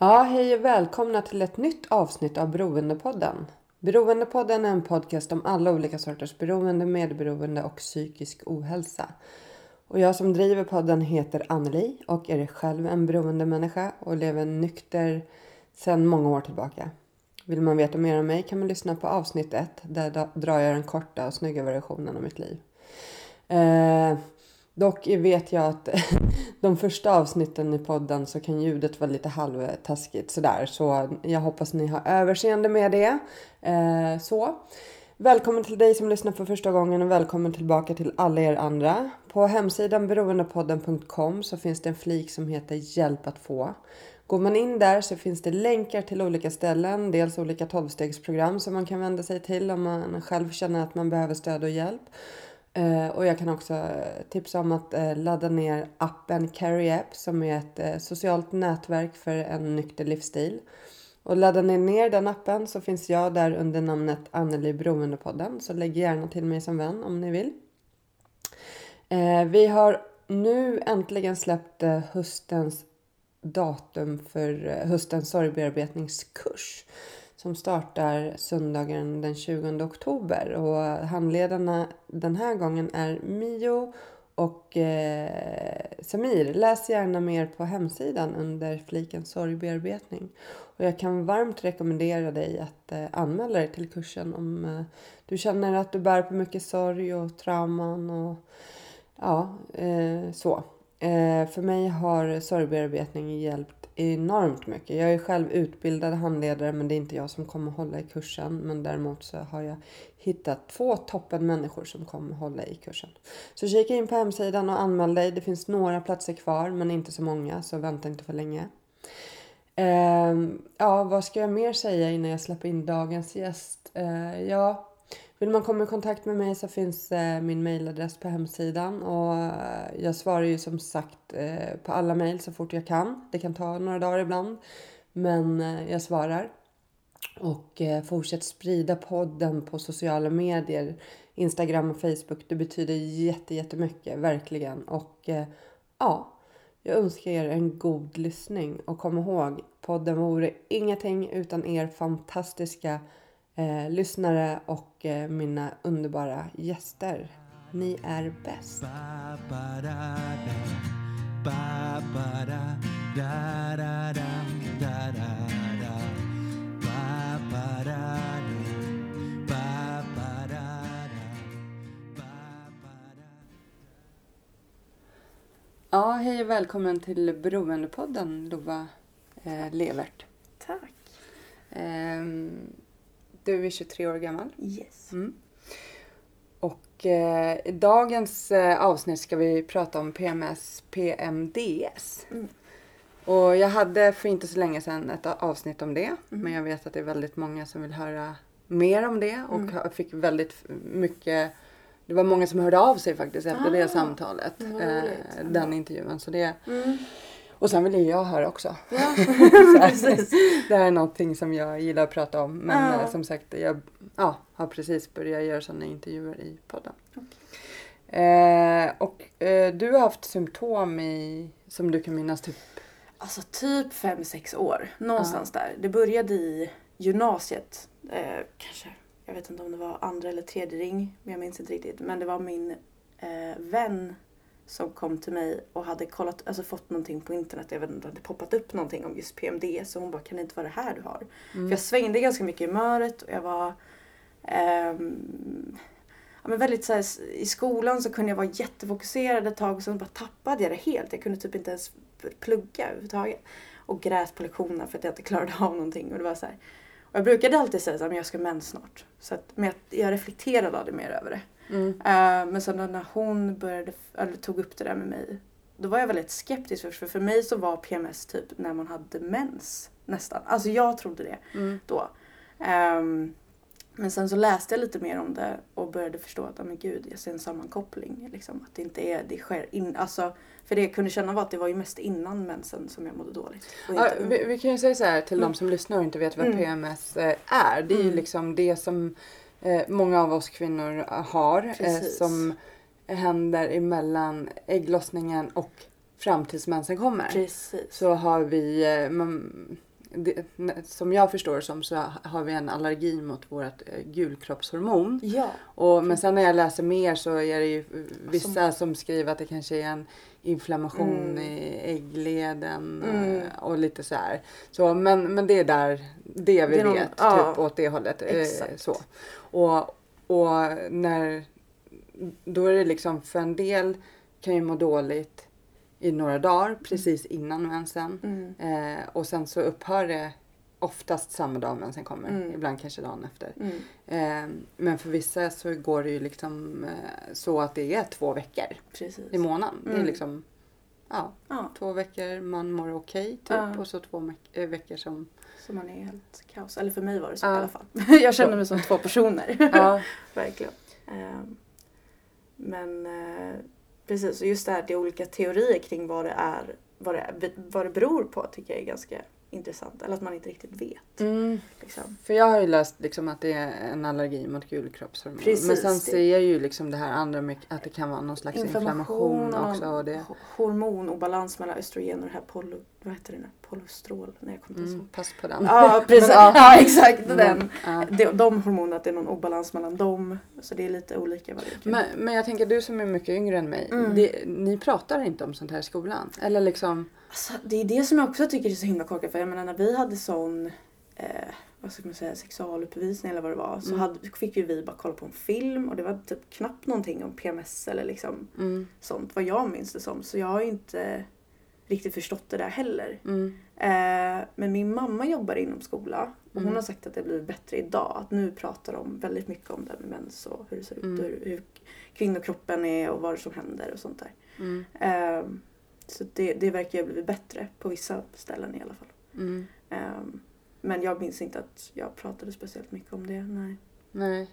Ja, hej och välkomna till ett nytt avsnitt av Beroendepodden. Beroendepodden är en podcast om alla olika sorters beroende, medberoende och psykisk ohälsa. Och jag som driver podden heter Anneli och är själv en beroende människa och lever nykter sedan många år tillbaka. Vill man veta mer om mig kan man lyssna på avsnitt 1 där drar jag den korta och snygga versionen av mitt liv. Eh, dock vet jag att de första avsnitten i podden så kan ljudet vara lite halvtaskigt sådär. Så jag hoppas ni har överseende med det. Eh, så. Välkommen till dig som lyssnar för första gången och välkommen tillbaka till alla er andra. På hemsidan beroendepodden.com så finns det en flik som heter Hjälp att få. Går man in där så finns det länkar till olika ställen. Dels olika tolvstegsprogram som man kan vända sig till om man själv känner att man behöver stöd och hjälp. Eh, och jag kan också tipsa om att eh, ladda ner appen Carry App som är ett eh, socialt nätverk för en nykter livsstil. Och laddar ni ner den appen så finns jag där under namnet Anneli Beroendepodden. Så lägg gärna till mig som vän om ni vill. Vi har nu äntligen släppt höstens datum för höstens sorgbearbetningskurs som startar söndagen den 20 oktober. Och handledarna den här gången är Mio och eh, Samir. Läs gärna mer på hemsidan under fliken sorgbearbetning. Och jag kan varmt rekommendera dig att eh, anmäla dig till kursen om eh, du känner att du bär på mycket sorg och trauman och ja, eh, så. Eh, för mig har sorgbearbetning hjälpt enormt mycket. Jag är själv utbildad handledare men det är inte jag som kommer hålla i kursen. Men däremot så har jag hittat två toppen människor som kommer hålla i kursen. Så kika in på hemsidan och anmäl dig. Det finns några platser kvar men inte så många så vänta inte för länge. Eh, ja, vad ska jag mer säga innan jag släpper in dagens gäst? Eh, ja, vill man komma i kontakt med mig så finns eh, min mailadress på hemsidan och eh, jag svarar ju som sagt eh, på alla mejl så fort jag kan. Det kan ta några dagar ibland, men eh, jag svarar. Och eh, fortsätt sprida podden på sociala medier, Instagram och Facebook. Det betyder jätte, jättemycket, verkligen. Och eh, ja, jag önskar er en god lyssning och kom ihåg, podden vore ingenting utan er fantastiska eh, lyssnare och eh, mina underbara gäster. Ni är bäst. Ja, hej och välkommen till Beroendepodden Lova eh, Levert. Tack. Ehm, du är 23 år gammal. Yes. Mm. Och eh, i dagens eh, avsnitt ska vi prata om PMS, PMDS. Mm. Och jag hade för inte så länge sedan ett avsnitt om det. Mm. Men jag vet att det är väldigt många som vill höra mer om det. Och Mm. jag fick väldigt mycket det var många som hörde av sig faktiskt efter Ah, det samtalet. Eh, den intervjun. Så det, Mm. Och sen ville jag höra också. Ja, det här är någonting som jag gillar att prata om. Men Ja. eh, som sagt, jag ja, har precis börjat göra sådana intervjuer i podden. Eh, och eh, du har haft symptom i, som du kan minnas typ Alltså typ 5-6 år. Någonstans där. Det började i gymnasiet. Eh, kanske, jag vet inte om det var andra eller tredje ring. Men jag minns inte riktigt. Men det var min eh, vän som kom till mig och hade kollat, alltså fått någonting på internet. Jag vet inte, det hade poppat upp någonting om just PMD. Så hon bara, kan det inte vara det här du har? För jag svängde ganska mycket i humöret och jag var ehm, ja, men väldigt så här, I skolan så kunde jag vara jättefokuserad ett tag och sen bara tappade jag det helt. Jag kunde typ inte ens plugga överhuvudtaget. Och grät på lektionerna för att jag inte klarade av någonting. Och det var så här. Och jag brukade alltid säga att jag ska mens snart. Så att, men jag, jag reflekterade aldrig mer över det. Mm. Eh, men sen när hon började, eller tog upp det där med mig. Då var jag väldigt skeptisk först. För för mig så var PMS typ när man hade mens. Nästan. Alltså jag trodde det Mm. då. Ehm, men sen så läste jag lite mer om det och började förstå att, oh, men gud, jag ser en sammankoppling. Liksom, att det inte är, det sker in, alltså, för det jag kunde känna var att det var ju mest innan mensen som jag mådde dåligt. Ja, vi, vi kan ju säga så här till Mm. de som lyssnar och inte vet vad Mm. PMS eh, är. Det är ju Mm. liksom det som eh, många av oss kvinnor har. Eh, som händer emellan ägglossningen och fram tills mensen kommer. Precis. Så har vi, eh, man, det, som jag förstår som, så har vi en allergi mot vårt eh, gulkroppshormon. Ja. Och, men sen när jag läser mer så är det ju vissa som skriver att det kanske är en inflammation Mm. i äggleden Mm. eh, och lite så här. Så, men, men det är där det vi Det någon- vet, ja. typ åt det hållet. eh, Exakt. Så. Och, och när, då är det liksom för en del kan ju må dåligt i några dagar precis innan mensen. Mm. Eh, och sen så upphör det oftast samma dag mensen kommer. Mm. Ibland kanske dagen efter. Mm. Eh, men för vissa så går det ju liksom eh, så att det är två veckor Precis. i månaden. Det är Mm. liksom ja, Ja, två veckor man mår okej typ Ja. och så två eh, veckor som... så man är helt kaos. Eller för mig var det så Ja. i alla fall. jag kände mig som två personer. Ja, Verkligen. Ehm, Men eh, precis, och just det här, det är olika teorier kring vad det är, vad det, vad det beror på tycker jag är ganska intressant. Eller att man inte riktigt vet. mm, Liksom. för jag har ju läst liksom att det är en allergi mot gulkroppshormon. Precis, men sen det- ser jag ju liksom det här andra mycket, att det kan vara någon slags inflammation, och också. Och det, ho- hormonobalans mellan östrogen och det här polo, vad heter det nu? polostrol. Nej, jag kommer inte mm, pass på den. Ja, precis. Ja. ja. exakt. Mm, Den. ja. De, de hormonerna, att det är någon obalans mellan dem. Så det är lite olika Men, men jag tänker du som är mycket yngre än mig. Mm. Det, ni pratar inte om sånt här i skolan? Eller liksom... Alltså, det är det som jag också tycker är så himla korkat. För jag menar när vi hade sån, eh, vad ska man säga, sexualuppvisning eller vad det var. Så Mm. hade, fick ju vi bara kolla på en film och det var typ knappt någonting om PMS eller liksom Mm, sånt. Vad jag minns det som. Så jag har ju inte riktigt förstått det där heller. mm, Eh, men min mamma jobbar inom skola och hon Mm. har sagt att det blivit bättre idag. Att nu pratar de väldigt mycket om det här med mens och hur det ser ut Mm. och hur, hur kvinnokroppen är och vad som händer och sånt där. mm, Eh, så det, det verkar ju ha blivit bättre på vissa ställen i alla fall. mm. Eh, men jag minns inte att jag pratade speciellt mycket om det. Nej. Nej.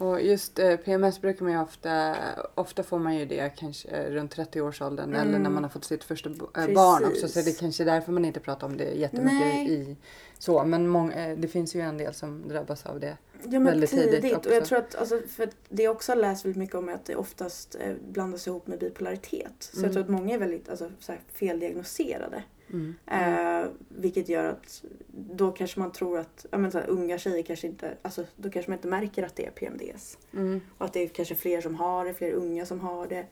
Och just eh, PMS brukar man ju ofta, ofta får man ju det kanske eh, runt 30-årsåldern Mm. eller när man har fått sitt första eh, barn också. Så det är kanske är därför man inte pratar om det jättemycket Nej. i så. Men mång, eh, det finns ju en del som drabbas av det. Ja men Väldigt tidigt. tidigt och jag också. tror att, alltså, för det jag också har läst väldigt mycket om är att det oftast eh, blandas ihop med bipolaritet. Så Mm. jag tror att många är väldigt alltså, feldiagnoserade. Mm. Eh, vilket gör att då kanske man tror att ja, men så här, unga tjejer kanske inte, alltså, då kanske man inte märker att det är PMDS. Mm. Och att det är kanske fler som har det, fler unga som har det.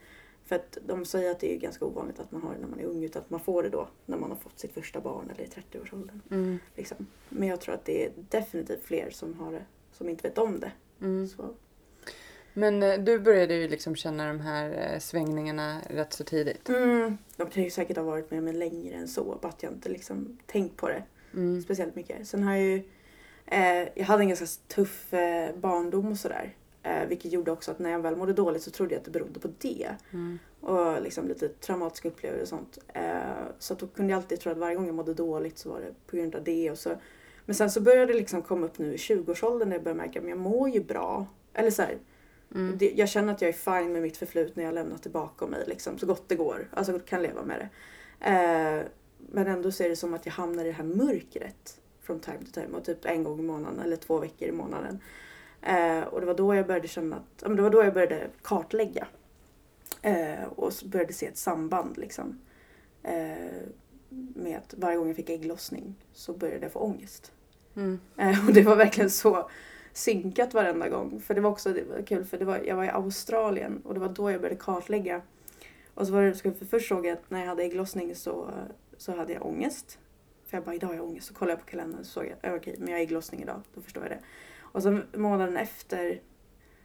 För att de säger att det är ganska ovanligt att man har det när man är ung utan att man får det då när man har fått sitt första barn eller i 30-årsåldern. Mm. Liksom. Men jag tror att det är definitivt fler som har det som inte vet om det. Mm. Så, Men eh, du började ju liksom känna de här eh, svängningarna rätt så tidigt. mm, de kan ju säkert ha varit med mig längre än så, bara att jag inte liksom tänkt på det Mm. speciellt mycket. Sen har jag ju, eh, jag hade en ganska tuff eh, barndom och sådär. Eh, vilket gjorde också att när jag väl mådde dåligt så trodde jag att det berodde på det. Mm. Och liksom lite traumatiska upplevelser och sånt. Eh, så att då kunde jag alltid tro att varje gång jag mådde dåligt så var det på grund av det. Och så. Men sen så började det liksom komma upp nu i 20-årsåldern där jag började märka att jag mår ju bra. Eller så här, Mm. det, jag känner att jag är fine med mitt förflutna, jag har lämnat det bakom mig liksom, så gott det går. Alltså kan leva med det. Eh, men ändå så är det som att jag hamnar i det här mörkret från time to time och typ en gång i månaden eller två veckor i månaden. Eh, och det var då jag började känna att, ja, men det var då jag började kartlägga. Eh, och började se ett samband liksom. Eh, med att varje gång jag fick ägglossning så började jag få ångest. Mm. Eh, och det var verkligen så synkat varenda gång. För det var också det var kul för det var, jag var i Australien och det var då jag började kartlägga. Och så var det, för först såg jag att när jag hade ägglossning så, så hade jag ångest. För jag bara, idag har jag ångest. Så kollade jag på kalendern och såg jag, okej, men jag har ägglossning idag. Då förstår jag det. Och så månaden efter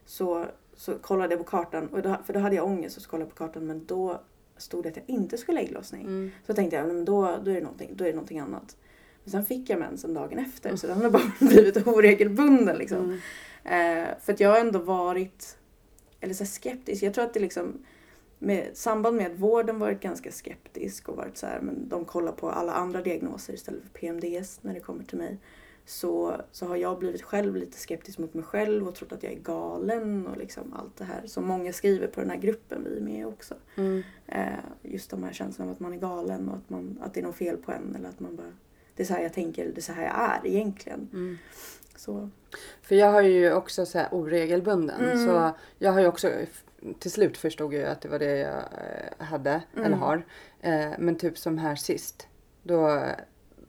så, så kollade jag på kartan. Och då, för då hade jag ångest och så kollade jag på kartan. Men då stod det att jag inte skulle ha ägglossning. Mm. Så tänkte jag, men då, då, är det då är det någonting annat. Men sen fick jag mensen dagen efter så den har bara blivit oregelbunden liksom. Mm. Eh, för att jag har ändå varit eller så skeptisk. Jag tror att det liksom med samband med att vården varit ganska skeptisk och varit så här, men de kollar på alla andra diagnoser istället för PMDS när det kommer till mig. Så, så har jag blivit själv lite skeptisk mot mig själv och trott att jag är galen och liksom allt det här som många skriver på den här gruppen vi är med också. Mm. Eh, just de här känslorna av att man är galen och att, man, att det är något fel på en eller att man bara det är så här jag tänker, det är så här jag är egentligen. Mm. Så, För jag har ju också så här oregelbunden. Mm. Så jag har ju också till slut förstod jag att det var det jag eh, hade Mm. eller har. Eh, Men typ som här sist. Då,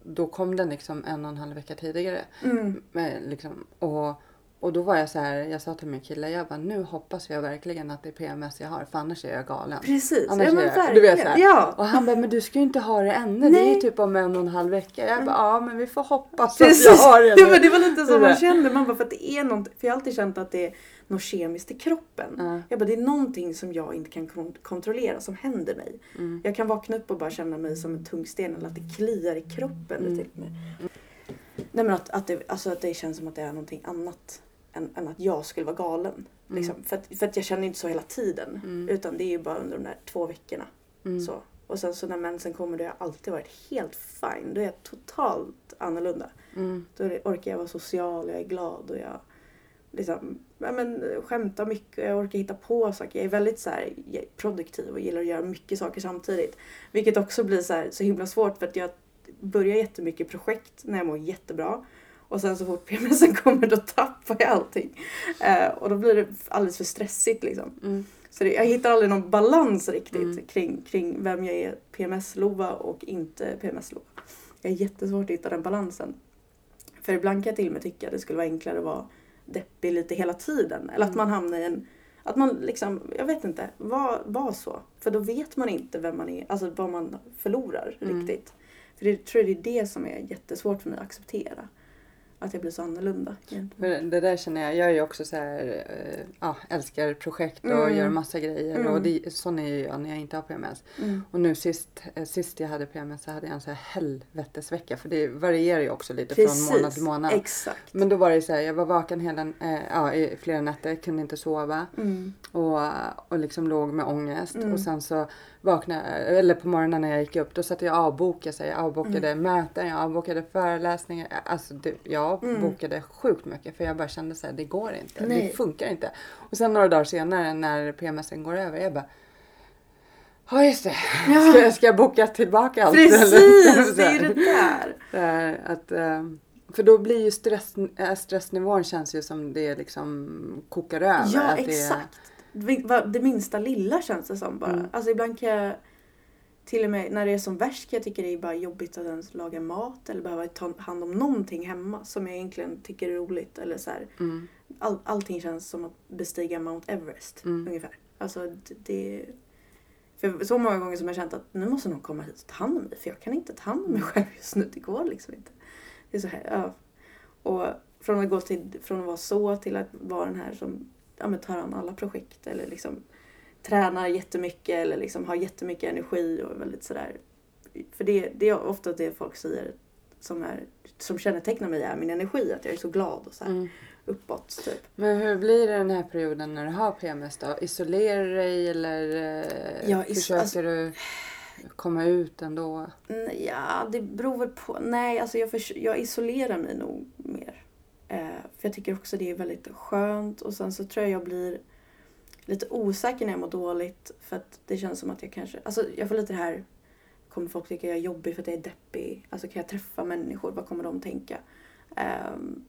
då kom den liksom en och en halv vecka tidigare. mm, Men liksom, och, och då var jag så här, jag sa till min kille, jag bara nu hoppas jag verkligen att det är PMS jag har för annars är jag galen. precis, Annars ja men jag- verkligen. du vet så här. ja. Och han bara, men du ska ju inte ha det ännu. Det är Nej. Mm. ju typ om en och en halv vecka. Jag bara, ja men vi får hoppas att jag Precis. har det Ja, nu. men det var lite så man kände. Man bara, för att det är något, för jag har alltid känt att det är något kemiskt i kroppen. Ja. Jag bara, det är någonting som jag inte kan kon- kontrollera som händer mig. Mm. Jag kan vakna upp och bara känna mig som en tung sten eller att det kliar i kroppen. Mm. Nej men att, att, det, alltså att det känns som att det är någonting annat än, än att jag skulle vara galen. Liksom. För, att, för att jag känner inte så hela tiden. Mm. Utan det är ju bara under de där två veckorna. Mm. Så. Och sen så när mensen kommer då har jag alltid varit helt fine. Då är jag totalt annorlunda. Mm. Då orkar jag vara social, jag är glad och jag liksom, ja, men, skämtar mycket och jag orkar hitta på saker. Jag är väldigt så här, är produktiv och gillar att göra mycket saker samtidigt. Vilket också blir så, här, så himla svårt för att jag börjar jättemycket projekt när jag mår jättebra. Och sen så fort PMSen kommer då tappar jag allting. Eh, och då blir det alldeles för stressigt liksom. Mm. Så det, jag hittar aldrig någon balans riktigt Mm. kring, kring vem jag är PMS-lova och inte PMS-lova. Jag är jättesvårt att hitta den balansen. För ibland kan jag till och med tycka att det skulle vara enklare att vara deppig lite hela tiden. Eller att Mm. man hamnar i en... Att man liksom, jag vet inte, var, var så. För då vet man inte vem man är, alltså vad man förlorar Mm. riktigt. För det tror jag det är det som är jättesvårt för mig att acceptera. Att jag blir så annorlunda. egentligen. Det där känner jag. Jag är ju också så här, ja, älskar projekt och Mm. gör massa grejer. Mm. Och det, sån är ju jag när jag inte har PMS. Mm. Och nu sist, eh, sist jag hade PMS så hade jag en så här helvetesvecka. För det varierar ju också lite från månad till månad. Exakt. Men då var det så här, jag var vaken hela, eh, ja, i flera nätter, kunde inte sova. Mm. Och, och liksom låg med ångest. Mm. Och sen så vaknade eller på morgonen när jag gick upp, då satt jag och avbokade. Så jag avbokade möten, jag avbokade föreläsningar. Alltså det, jag Mm. bokade sjukt mycket för jag bara kände så här, det går inte. Nej. Det funkar inte. Och sen några dagar senare när PMSen går över, jag bara Ja just det. Ska, jag- ska jag boka tillbaka allt? Precis, det är ju det där. Det här att, eh, för då blir ju stress, eh, stressnivån känns ju som det liksom kokar över. Ja, exakt. Det, det minsta lilla känns det som bara. Mm. Alltså ibland kan jag till och med när det är som värst kan jag tycka det är bara jobbigt att ens laga mat eller behöva ta hand om någonting hemma som jag egentligen tycker är roligt. Eller så Mm. all, allting känns som att bestiga Mount Everest Mm. ungefär. Alltså det, det för så många gånger som jag känt att nu måste någon komma hit och ta hand om mig för jag kan inte ta hand om mig själv just nu. Det går liksom inte. Det är så här, ja. Och från att gå till, från att vara så till att vara den här som ja, men tar an alla projekt eller liksom tränar jättemycket eller liksom har jättemycket energi och väldigt sådär. För det, det är ofta det folk säger som, är, som kännetecknar mig är min energi, att jag är så glad och så Mm. uppåt typ. Men hur blir det den här perioden när du har PMS då? Isolerar du dig eller eh, Ja, försöker alltså- du komma ut ändå? Ja, det beror väl på. Nej, alltså jag, jag isolerar mig nog för jag tycker också det är väldigt skönt och sen så tror jag jag blir lite osäker när jag mår dåligt för att det känns som att jag kanske, alltså jag får lite det här, kommer folk tycka jag är jobbig för att jag är deppig? Alltså kan jag träffa människor? Vad kommer de tänka? Ehm,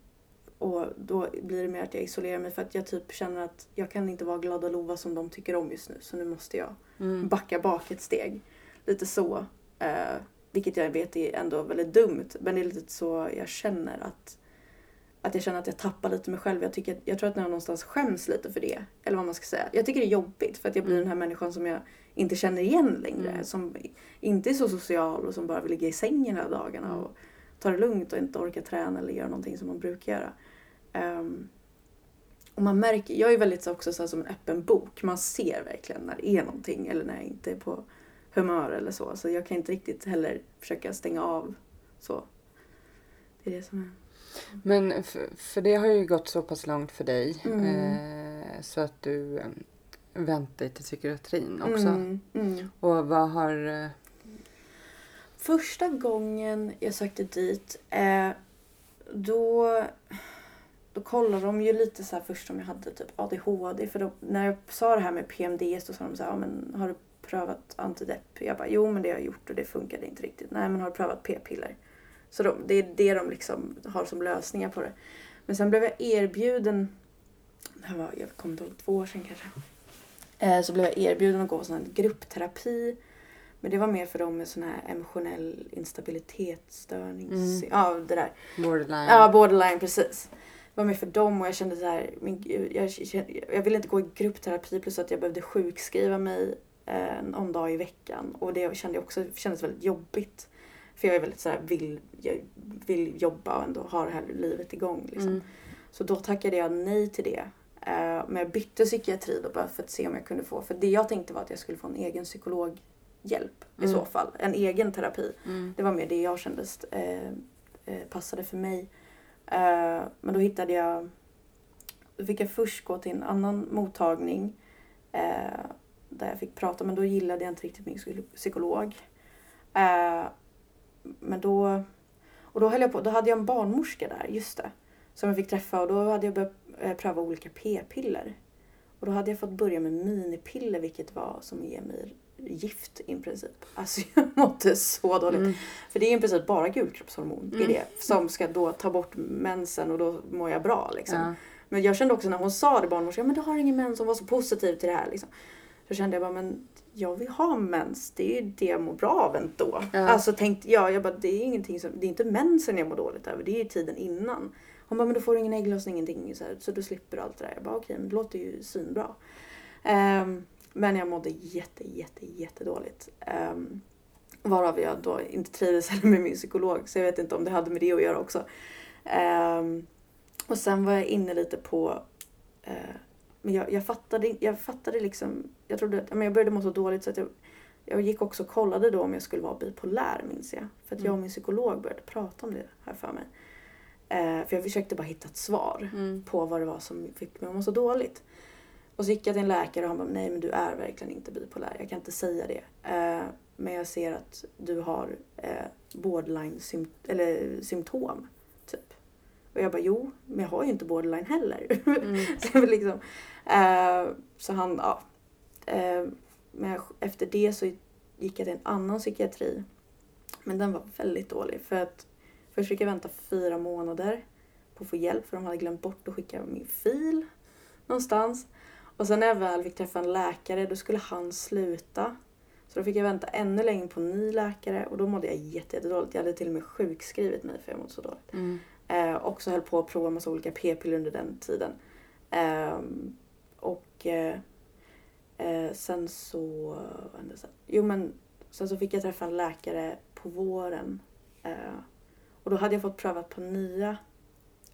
och då blir det mer att jag isolerar mig för att jag typ känner att jag kan inte vara glada Lova som de tycker om just nu så nu måste jag Mm. backa bak ett steg. Lite så. Eh, vilket jag vet är ändå väldigt dumt. Men det är lite så jag känner att att jag känner att jag tappar lite mig själv. Jag, tycker, jag tror att jag någonstans skäms lite för det. Eller vad man ska säga. Jag tycker det är jobbigt för att jag blir den här människan som jag inte känner igen längre. Mm. Som inte är så social och som bara vill ligga i sängen hela dagarna Mm. och ta det lugnt och inte orka träna eller göra någonting som man brukar göra. Ehm, och man märker, jag är väldigt så också så som en öppen bok. Man ser verkligen när det är någonting eller när jag inte är på humör eller så. Så jag kan inte riktigt heller försöka stänga av så. Det är det som är. Men för, för det har ju gått så pass långt för dig Mm. eh, så att du eh, vänt dig till psykiatrin också. Mm, mm. Och vad har... Eh, Första gången jag sökte dit, eh, då, då kollade de ju lite så här först om jag hade typ ADHD. För då, när jag sa det här med PMDS då sa de så här, ja, men har du prövat antidepp? Jag bara, jo men det har jag gjort och det funkade inte riktigt. Nej men har du prövat p-piller? Så de, det är det de liksom har som lösningar på det. Men sen blev jag erbjuden, det var, jag kommer inte ihåg, två år sedan kanske. Eh, så blev jag erbjuden att gå sån här gruppterapi. Men det var mer för dem med sån här emotionell instabilitetsstörning. Mm. Ja, det där. borderline? Ja, borderline precis. Det var mer för dem och jag kände så här, gud, jag, kände, jag ville inte gå i gruppterapi plus att jag behövde sjukskriva mig eh, någon dag i veckan. Och det kände jag också kändes väldigt jobbigt. För jag är väldigt så här, vill, jag vill jobba och ändå ha det här livet igång. Liksom. Mm. Så då tackade jag nej till det. Eh, Men jag bytte psykiatri då bara för att se om jag kunde få. För det jag tänkte var att jag skulle få en egen psykologhjälp i Mm. så fall. En egen terapi. Mm. Det var mer det jag kände eh, eh, passade för mig. Eh, men då hittade jag... Då fick jag först gå till en annan mottagning. Eh, där jag fick prata, men då gillade jag inte riktigt min psy- psykolog. Men då... Och då höll jag på, då hade jag en barnmorska där, just det. Som jag fick träffa och då hade jag börjat eh, pröva olika p-piller. Och då hade jag fått börja med minipiller vilket var som att ge mig gift i princip. Alltså jag mådde så dåligt. Mm. För det är i princip bara gulkroppshormon i Mm. det som ska då ta bort mensen och då mår jag bra liksom. Ja. Men jag kände också när hon sa det barnmorskan, men du har ingen mens, hon var så positiv till det här liksom. Så kände jag bara, men jag vill ha mens, det är ju det jag mår bra av ändå. Ja. Alltså tänkte jag, jag bara, det är ingenting som, det är inte mensen jag mår dåligt över, det är ju tiden innan. Hon bara, men då får du ingen ägglossning, ingenting så, här, så du slipper allt det där. Jag bara, okej, men det låter ju svinbra. Um, men jag mådde jätte, jätte, jättedåligt. Um, varav jag då inte trivdes heller med min psykolog, så jag vet inte om det hade med det att göra också. Ehm, och sen var jag inne lite på... eh, men jag, jag, fattade, jag fattade liksom... Jag, trodde, men jag började må så dåligt så att jag, jag gick också och kollade då om jag skulle vara bipolär minns jag. För att jag och min psykolog började prata om det här för mig. Eh, för jag försökte bara hitta ett svar Mm. på vad det var som fick mig att må så dåligt. Och så gick jag till en läkare och han bara, nej men du är verkligen inte bipolär. Jag kan inte säga det. Eh, men jag ser att du har eh, borderline sym- eller symptom. Typ. Och jag bara, jo, men jag har ju inte borderline heller. Mm. så, liksom, eh, så han, ja. Eh, men efter det så gick jag till en annan psykiatri. Men den var väldigt dålig. För att först fick jag vänta fyra månader på att få hjälp för de hade glömt bort att skicka min fil någonstans. Och sen när jag väl fick träffa en läkare då skulle han sluta. Så då fick jag vänta ännu längre på en ny läkare och då mådde jag jätte- jättedåligt. Jag hade till och med sjukskrivit mig för jag mådde så dåligt. Mm. Eh, och så höll på att prova en massa olika p-piller under den tiden. Ehm, och eh, eh, sen så... vad hände sen? Jo men sen så fick jag träffa en läkare på våren. Eh, och då hade jag fått pröva på nya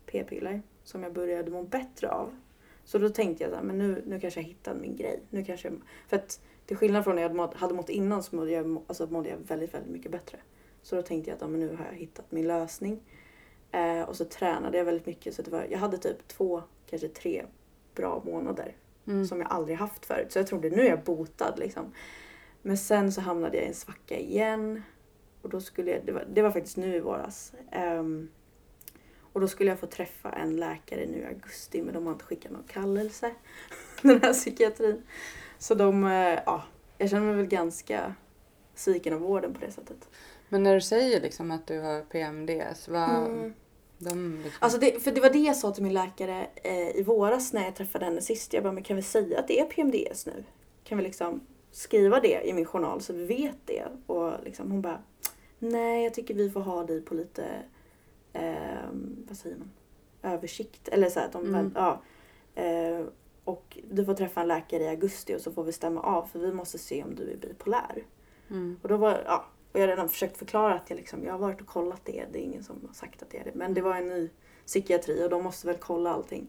p-piller som jag började må bättre av. Så då tänkte jag att men nu, nu kanske jag hittat min grej. Nu kanske jag, för att till skillnad från när jag hade mått, hade mått innan så mådde jag, alltså mådde jag väldigt, väldigt mycket bättre. Så då tänkte jag att ja, men nu har jag hittat min lösning. Eh, och så tränade jag väldigt mycket. Så det var, jag hade typ två, kanske tre bra månader Mm. som jag aldrig haft förut. Så jag trodde nu är jag botad liksom. Men sen så hamnade jag i en svacka igen. Och då skulle jag, det var, det var faktiskt nu i våras. Ehm, och då skulle jag få träffa en läkare nu i augusti men de har inte skickat någon kallelse. Den här psykiatrin. Så de, eh, ja, jag känner mig väl ganska sviken av vården på det sättet. Men när du säger liksom att du har PMDS, vad... Mm. De liksom... Alltså det, för det var det jag sa till min läkare eh, i våras när jag träffade henne sist. Jag bara, men kan vi säga att det är PMDS nu? Kan vi liksom skriva det i min journal så vi vet det? Och liksom, hon bara, nej jag tycker vi får ha dig på lite, eh, vad säger man, översikt. Eller så att de, Mm. ja. Eh, och du får träffa en läkare i augusti och så får vi stämma av för vi måste se om du är bipolär. Mm. Och då var, ja, och jag har redan försökt förklara att jag, liksom, jag har varit och kollat det. Det är ingen som har sagt att det är det. Men det var en ny psykiatri och de måste väl kolla allting